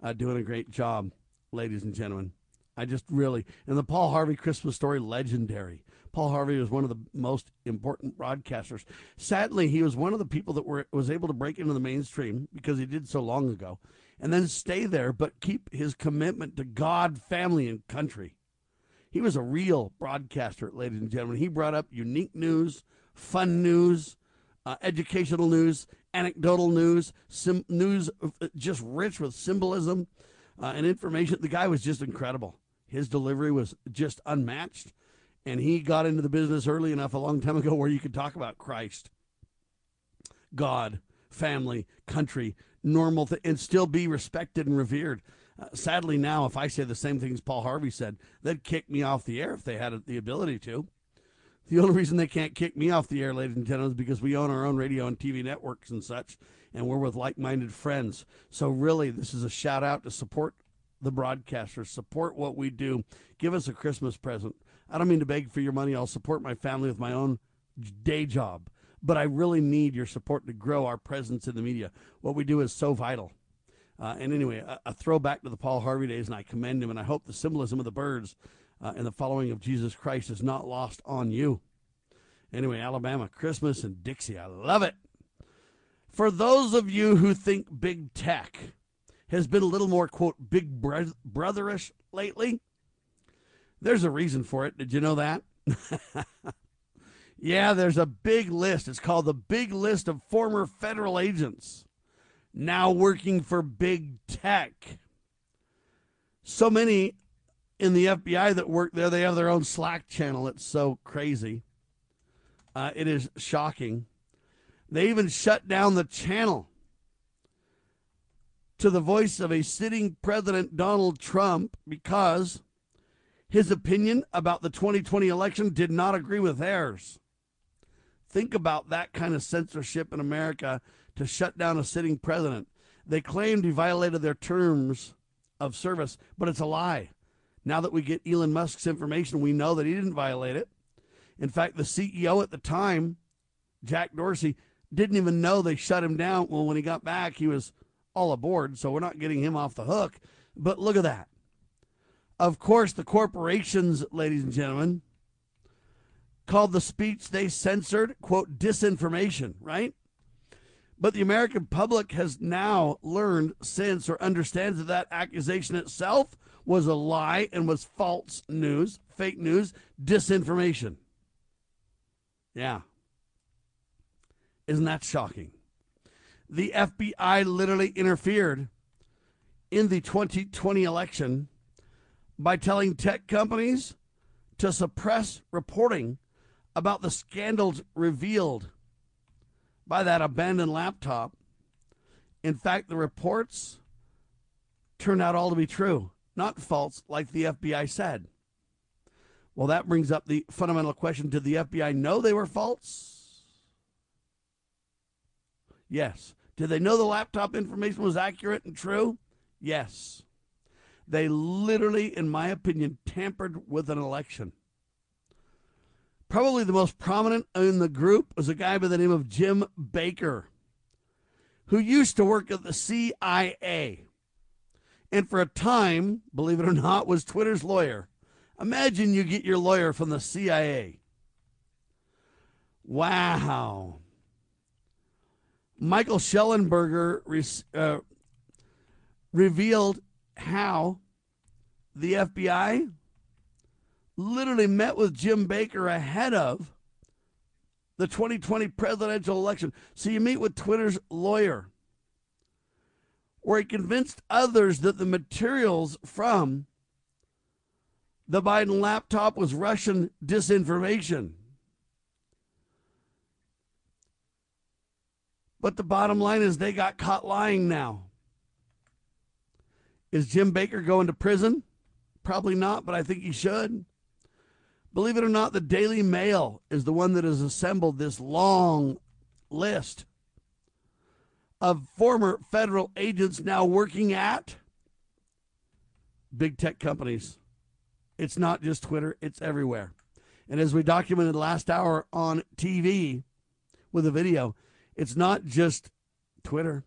uh, doing a great job, ladies and gentlemen. I just really, and the Paul Harvey Christmas story, legendary. Paul Harvey was one of the most important broadcasters. Sadly, he was one of the people that were was able to break into the mainstream because he did so long ago, and then stay there, but keep his commitment to God, family, and country. He was a real broadcaster, ladies and gentlemen. He brought up unique news, fun news, uh, educational news, anecdotal news, sim- news uh, just rich with symbolism uh, and information. The guy was just incredible. His delivery was just unmatched and he got into the business early enough a long time ago where you could talk about Christ, God, family, country, normal, th- and still be respected and revered. Uh, sadly, now, if I say the same things Paul Harvey said, they'd kick me off the air if they had the ability to. The only reason they can't kick me off the air, ladies and gentlemen, is because we own our own radio and TV networks and such, and we're with like minded friends. So, really, this is a shout out to support the broadcasters, support what we do. Give us a Christmas present. I don't mean to beg for your money. I'll support my family with my own day job. But I really need your support to grow our presence in the media. What we do is so vital. Uh, and anyway, a, a, throwback to the Paul Harvey days, and I commend him. And I hope the symbolism of the birds uh, and the following of Jesus Christ is not lost on you. Anyway, Alabama, Christmas in Dixie. I love it. For those of you who think big tech has been a little more, quote, big brotherish lately, there's a reason for it. Did you know that? yeah, there's a big list. It's called the Big List of Former Federal Agents now working for big tech. So many in the FBI that work there, they have their own Slack channel. It's so crazy. Uh, it is shocking. They even shut down the channel to the voice of a sitting President Donald Trump because his opinion about the 2020 election did not agree with theirs. Think about that kind of censorship in America to shut down a sitting president. They claimed he violated their terms of service, but it's a lie. Now that we get Elon Musk's information, we know that he didn't violate it. In fact, the CEO at the time, Jack Dorsey, didn't even know they shut him down. Well, when he got back, he was all aboard, so we're not getting him off the hook. But look at that. Of course, the corporations, ladies and gentlemen, called the speech they censored, quote, disinformation, right? But the American public has now learned since or understands that that accusation itself was a lie and was false news, fake news, disinformation. Yeah. Isn't that shocking? The FBI literally interfered in the 2020 election by telling tech companies to suppress reporting about the scandals revealed by that abandoned laptop. In fact, the reports turned out all to be true, not false, like the FBI said. Well, that brings up the fundamental question Did the FBI know they were false? Yes. Did they know the laptop information was accurate and true? Yes. They literally, in my opinion, tampered with an election. Probably the most prominent in the group was a guy by the name of Jim Baker, who used to work at the CIA. And for a time, believe it or not, was Twitter's lawyer. Imagine you get your lawyer from the CIA. Wow. Michael Shellenberger uh, revealed how the FBI literally met with Jim Baker ahead of the 2020 presidential election. So you meet with Twitter's lawyer, where he convinced others that the materials from the Biden laptop was Russian disinformation. But the bottom line is they got caught lying now. Is Jim Baker going to prison? Probably not, but I think he should. Believe it or not, the Daily Mail is the one that has assembled this long list of former federal agents now working at big tech companies. It's not just Twitter, it's everywhere. And as we documented last hour on TV with a video, it's not just Twitter.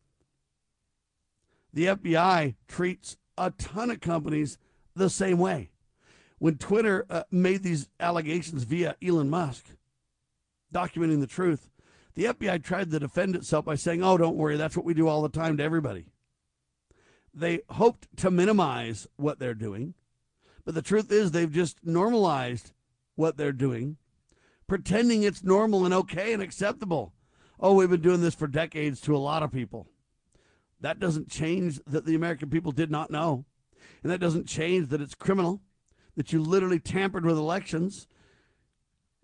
The FBI treats a ton of companies the same way. When Twitter uh, made these allegations via Elon Musk, documenting the truth, the FBI tried to defend itself by saying, oh, don't worry, that's what we do all the time to everybody. They hoped to minimize what they're doing, but the truth is they've just normalized what they're doing, pretending it's normal and okay and acceptable oh, we've been doing this for decades to a lot of people. That doesn't change that the American people did not know. And that doesn't change that it's criminal, that you literally tampered with elections.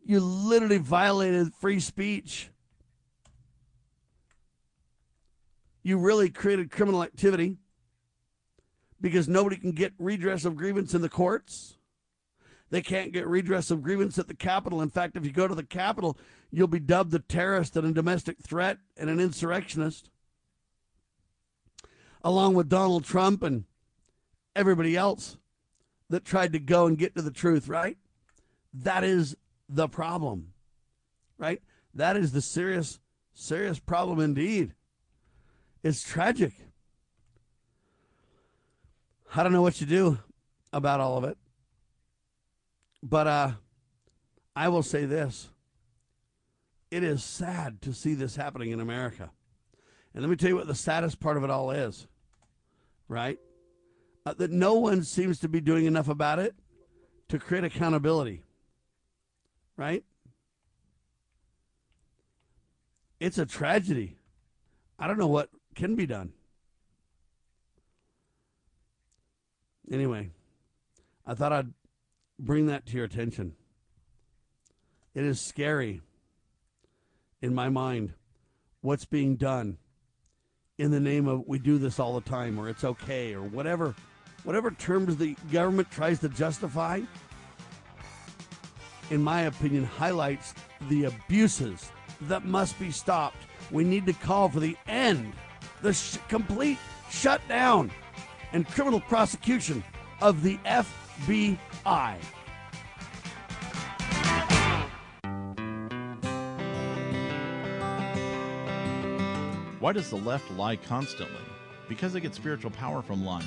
You literally violated free speech. You really created criminal activity because nobody can get redress of grievance in the courts. They can't get redress of grievance at the Capitol. In fact, if you go to the Capitol, you'll be dubbed a terrorist and a domestic threat and an insurrectionist, along with Donald Trump and everybody else that tried to go and get to the truth, right? That is the problem, right? That is the serious, serious problem indeed. It's tragic. I don't know what you do about all of it. But uh, I will say this it is sad to see this happening in America. And let me tell you what the saddest part of it all is, right? Uh, that no one seems to be doing enough about it to create accountability, right? It's a tragedy. I don't know what can be done. Anyway, I thought I'd bring that to your attention. It is scary in my mind what's being done in the name of we do this all the time or it's okay or whatever whatever terms the government tries to justify in my opinion highlights the abuses that must be stopped we need to call for the end the sh- complete shutdown and criminal prosecution of the FBI Why does the left lie constantly? Because they get spiritual power from lying.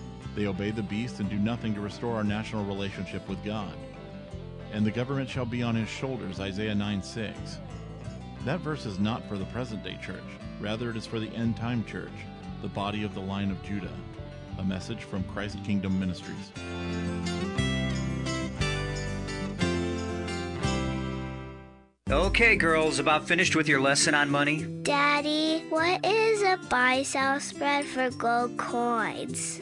They obey the beast and do nothing to restore our national relationship with God. And the government shall be on his shoulders, Isaiah 9 6. That verse is not for the present day church, rather, it is for the end time church, the body of the line of Judah. A message from Christ Kingdom Ministries. Okay, girls, about finished with your lesson on money? Daddy, what is a buy sell spread for gold coins?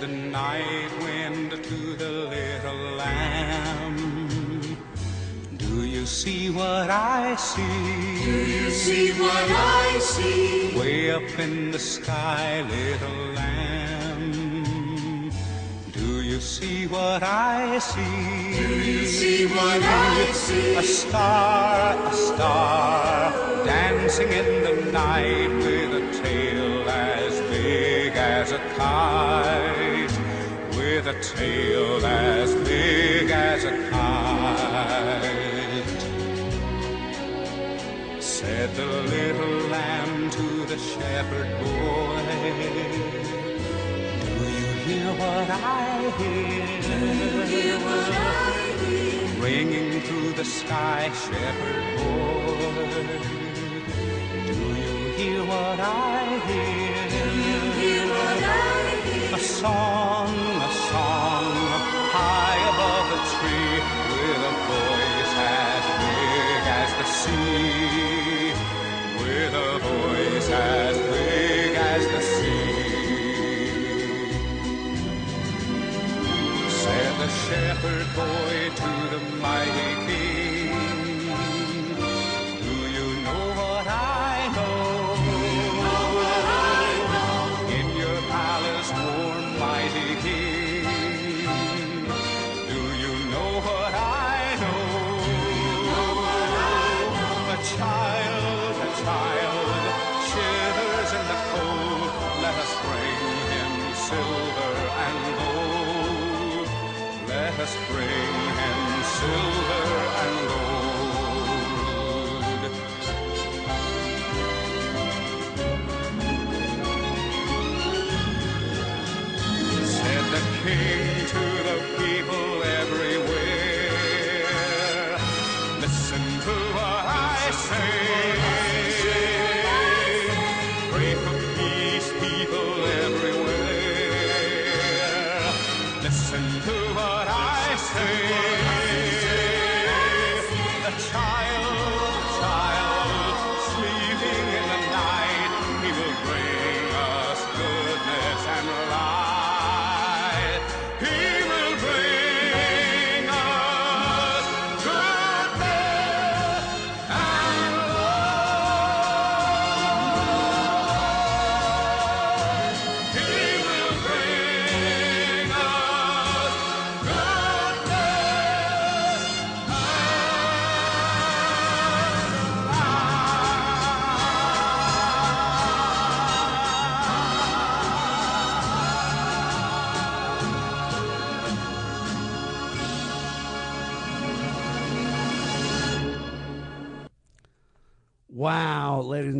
The night wind to the little lamb. Do you see what I see? Do you see what I see? Way up in the sky, little lamb. Do you see what I see? Do you see what I see? A star, a star, dancing in the night with a tail as big as a kite. With a tail as big as a kite. Said the little lamb to the shepherd boy. Do you hear what I hear? Do you hear what I hear? Ringing through the sky, shepherd boy. Do you hear what I hear? Do you hear what I hear? A song, boy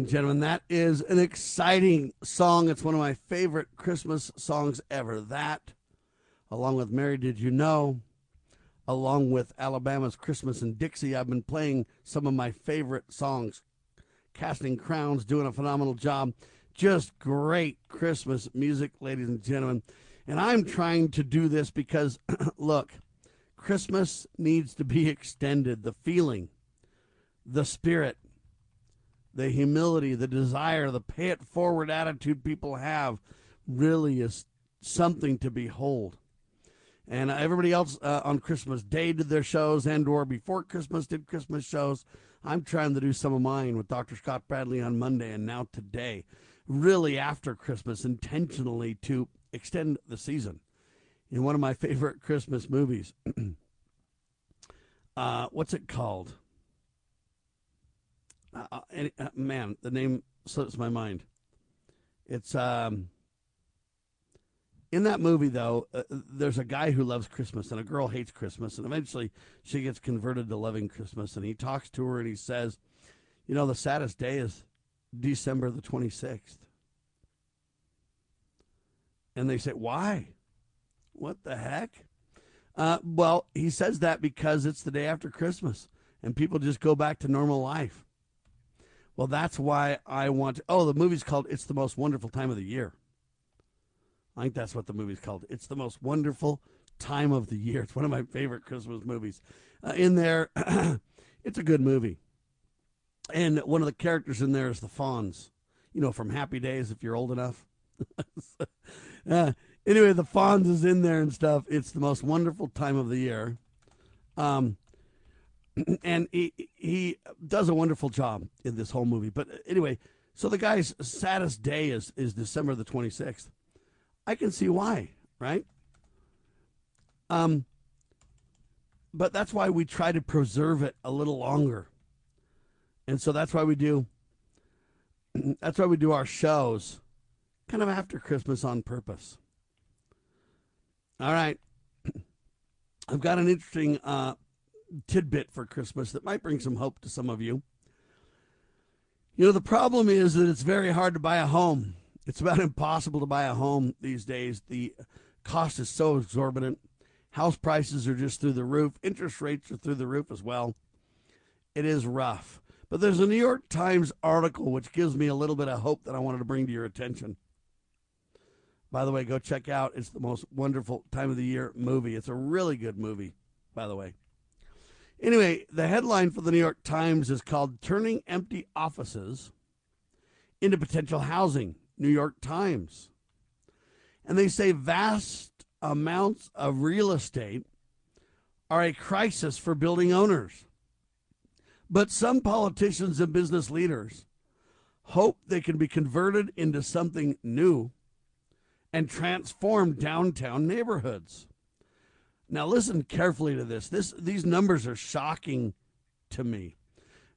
and gentlemen, that is an exciting song. It's one of my favorite Christmas songs ever. That, along with Mary Did You Know, along with Alabama's Christmas in Dixie, I've been playing some of my favorite songs. Casting Crowns doing a phenomenal job. Just great Christmas music, ladies and gentlemen. And I'm trying to do this because, look, Christmas needs to be extended. The feeling, the spirit, the humility, the desire, the pay it forward attitude people have really is something to behold. And uh, everybody else uh, on Christmas Day did their shows and or before Christmas did Christmas shows. I'm trying to do some of mine with Dr. Scott Bradley on Monday and now today. really after Christmas intentionally to extend the season. In one of my favorite Christmas movies, uh, what's it called? Uh, uh, uh, man, the name slips my mind. It's um, in that movie though. Uh, there's a guy who loves Christmas and a girl hates Christmas, and eventually she gets converted to loving Christmas. And he talks to her and he says, "You know, the saddest day is December the 26th." And they say, "Why? What the heck?" Uh, well, he says that because it's the day after Christmas, and people just go back to normal life. Well, that's why I want. oh, the movie's called "It's the Most Wonderful Time of the Year." I think that's what the movie's called. It's the most wonderful time of the year. It's one of my favorite Christmas movies. Uh, in there, it's a good movie, and one of the characters in there is the Fonz. You know, from Happy Days, if you're old enough. uh, anyway, the Fonz is in there and stuff. It's the most wonderful time of the year. Um, and he he does a wonderful job in this whole movie. But anyway, so the guy's saddest day is is December the 26th. I can see why, right? Um, but that's why we try to preserve it a little longer, and so that's why we do. That's why we do our shows, kind of after Christmas on purpose. All right, I've got an interesting uh, tidbit for Christmas that might bring some hope to some of you. You know, the problem is that it's very hard to buy a home. It's about impossible to buy a home these days. The cost is so exorbitant. House prices are just through the roof. Interest rates are through the roof as well. It is rough. But there's a New York Times article which gives me a little bit of hope that I wanted to bring to your attention. By the way, go check out. It's the most wonderful time of the year movie. It's a really good movie, by the way. Anyway, the headline for the New York Times is called Turning Empty Offices into Potential Housing. New York Times. And they say vast amounts of real estate are a crisis for building owners. But some politicians and business leaders hope they can be converted into something new and transform downtown neighborhoods. Now listen carefully to this. This these numbers are shocking to me.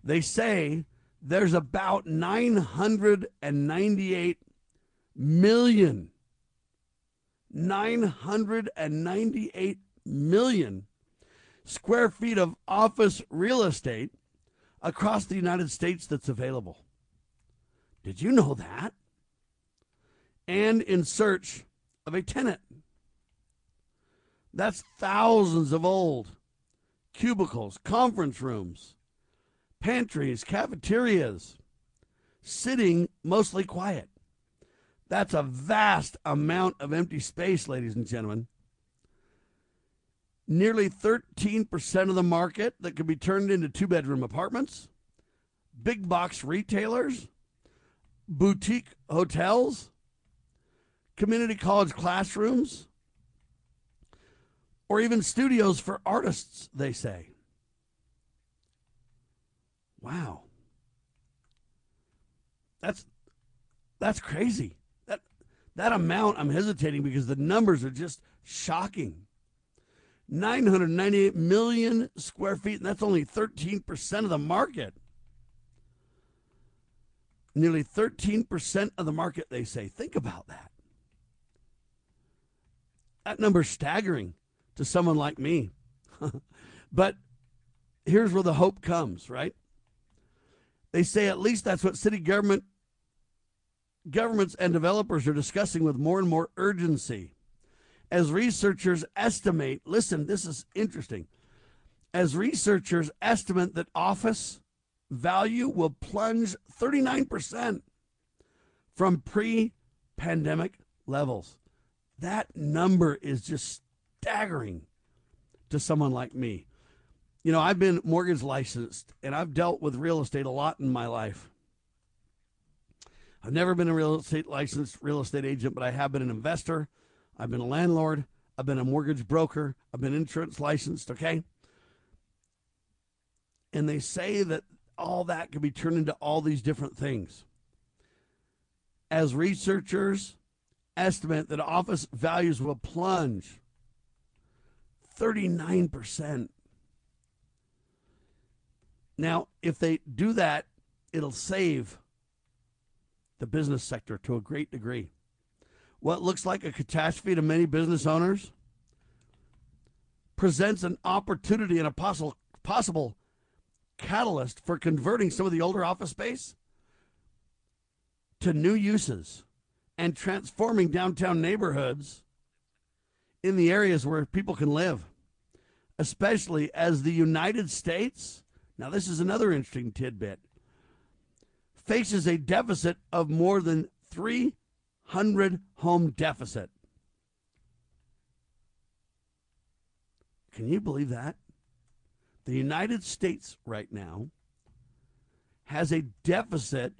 They say there's about 998 million 998 million square feet of office real estate across the United States that's available. Did you know that? And in search of a tenant. That's thousands of old cubicles, conference rooms, pantries, cafeterias, sitting mostly quiet. That's a vast amount of empty space, ladies and gentlemen. Nearly 13% of the market that could be turned into two bedroom apartments, big box retailers, boutique hotels, community college classrooms, or even studios for artists, they say. Wow. That's that's crazy. That that amount I'm hesitating because the numbers are just shocking. 998 million square feet, and that's only 13% of the market. Nearly 13% of the market, they say. Think about that. That number's staggering to someone like me. but here's where the hope comes, right? They say at least that's what city government governments and developers are discussing with more and more urgency. As researchers estimate, listen, this is interesting. As researchers estimate that office value will plunge 39% from pre pandemic levels. That number is just staggering to someone like me. You know, I've been mortgage licensed and I've dealt with real estate a lot in my life. I've never been a real estate licensed real estate agent, but I have been an investor. I've been a landlord. I've been a mortgage broker. I've been insurance licensed, okay? And they say that all that can be turned into all these different things. as researchers estimate that office values will plunge 39%. Now, if they do that, it'll save the business sector to a great degree. What looks like a catastrophe to many business owners presents an opportunity and a possible possible catalyst for converting some of the older office space to new uses and transforming downtown neighborhoods in the areas where people can live, especially as the United States. Now, this is another interesting tidbit. Faces a deficit of more than 300 home deficit. Can you believe that? The United States right now has a deficit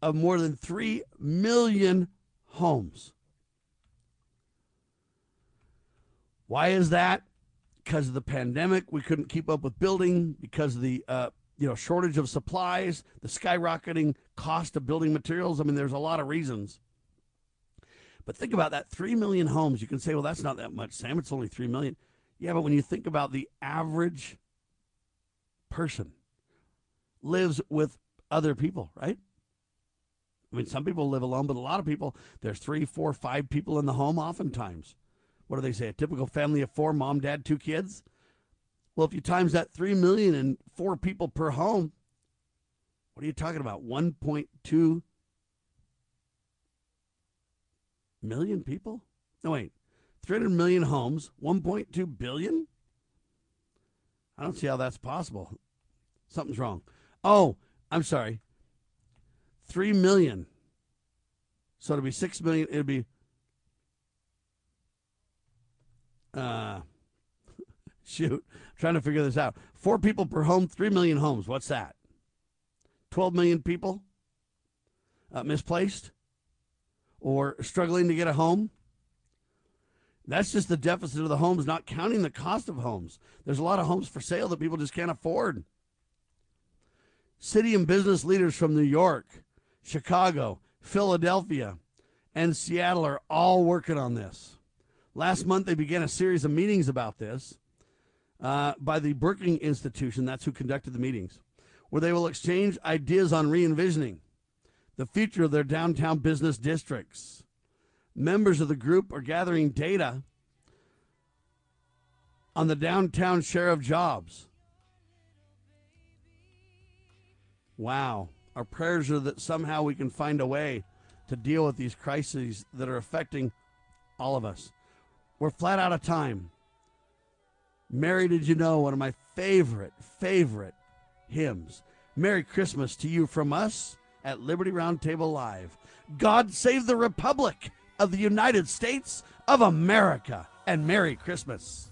of more than 3 million homes. Why is that? Because of the pandemic, we couldn't keep up with building because of the uh, you know shortage of supplies, the skyrocketing cost of building materials. I mean, there's a lot of reasons. But think about that 3 million homes. You can say, well, that's not that much, Sam. It's only 3 million. Yeah, but when you think about the average person lives with other people, right? I mean, some people live alone, but a lot of people, there's three, four, five people in the home oftentimes. What do they say? A typical family of four, mom, dad, two kids? Well, if you times that 3 million and four people per home, what are you talking about? 1.2 million people? No, wait. 300 million homes, 1.2 billion? I don't see how that's possible. Something's wrong. Oh, I'm sorry. 3 million. So it'd be 6 million. It'd be. Uh, shoot. I'm trying to figure this out. Four people per home, 3 million homes. What's that? 12 million people uh, misplaced or struggling to get a home? That's just the deficit of the homes, not counting the cost of homes. There's a lot of homes for sale that people just can't afford. City and business leaders from New York, Chicago, Philadelphia, and Seattle are all working on this. Last month, they began a series of meetings about this uh, by the Brookings Institution, that's who conducted the meetings, where they will exchange ideas on re envisioning the future of their downtown business districts. Members of the group are gathering data on the downtown share of jobs. Wow. Our prayers are that somehow we can find a way to deal with these crises that are affecting all of us. We're flat out of time. Mary, did you know one of my favorite, favorite hymns? Merry Christmas to you from us at Liberty Roundtable Live. God save the Republic of the United States of America and Merry Christmas.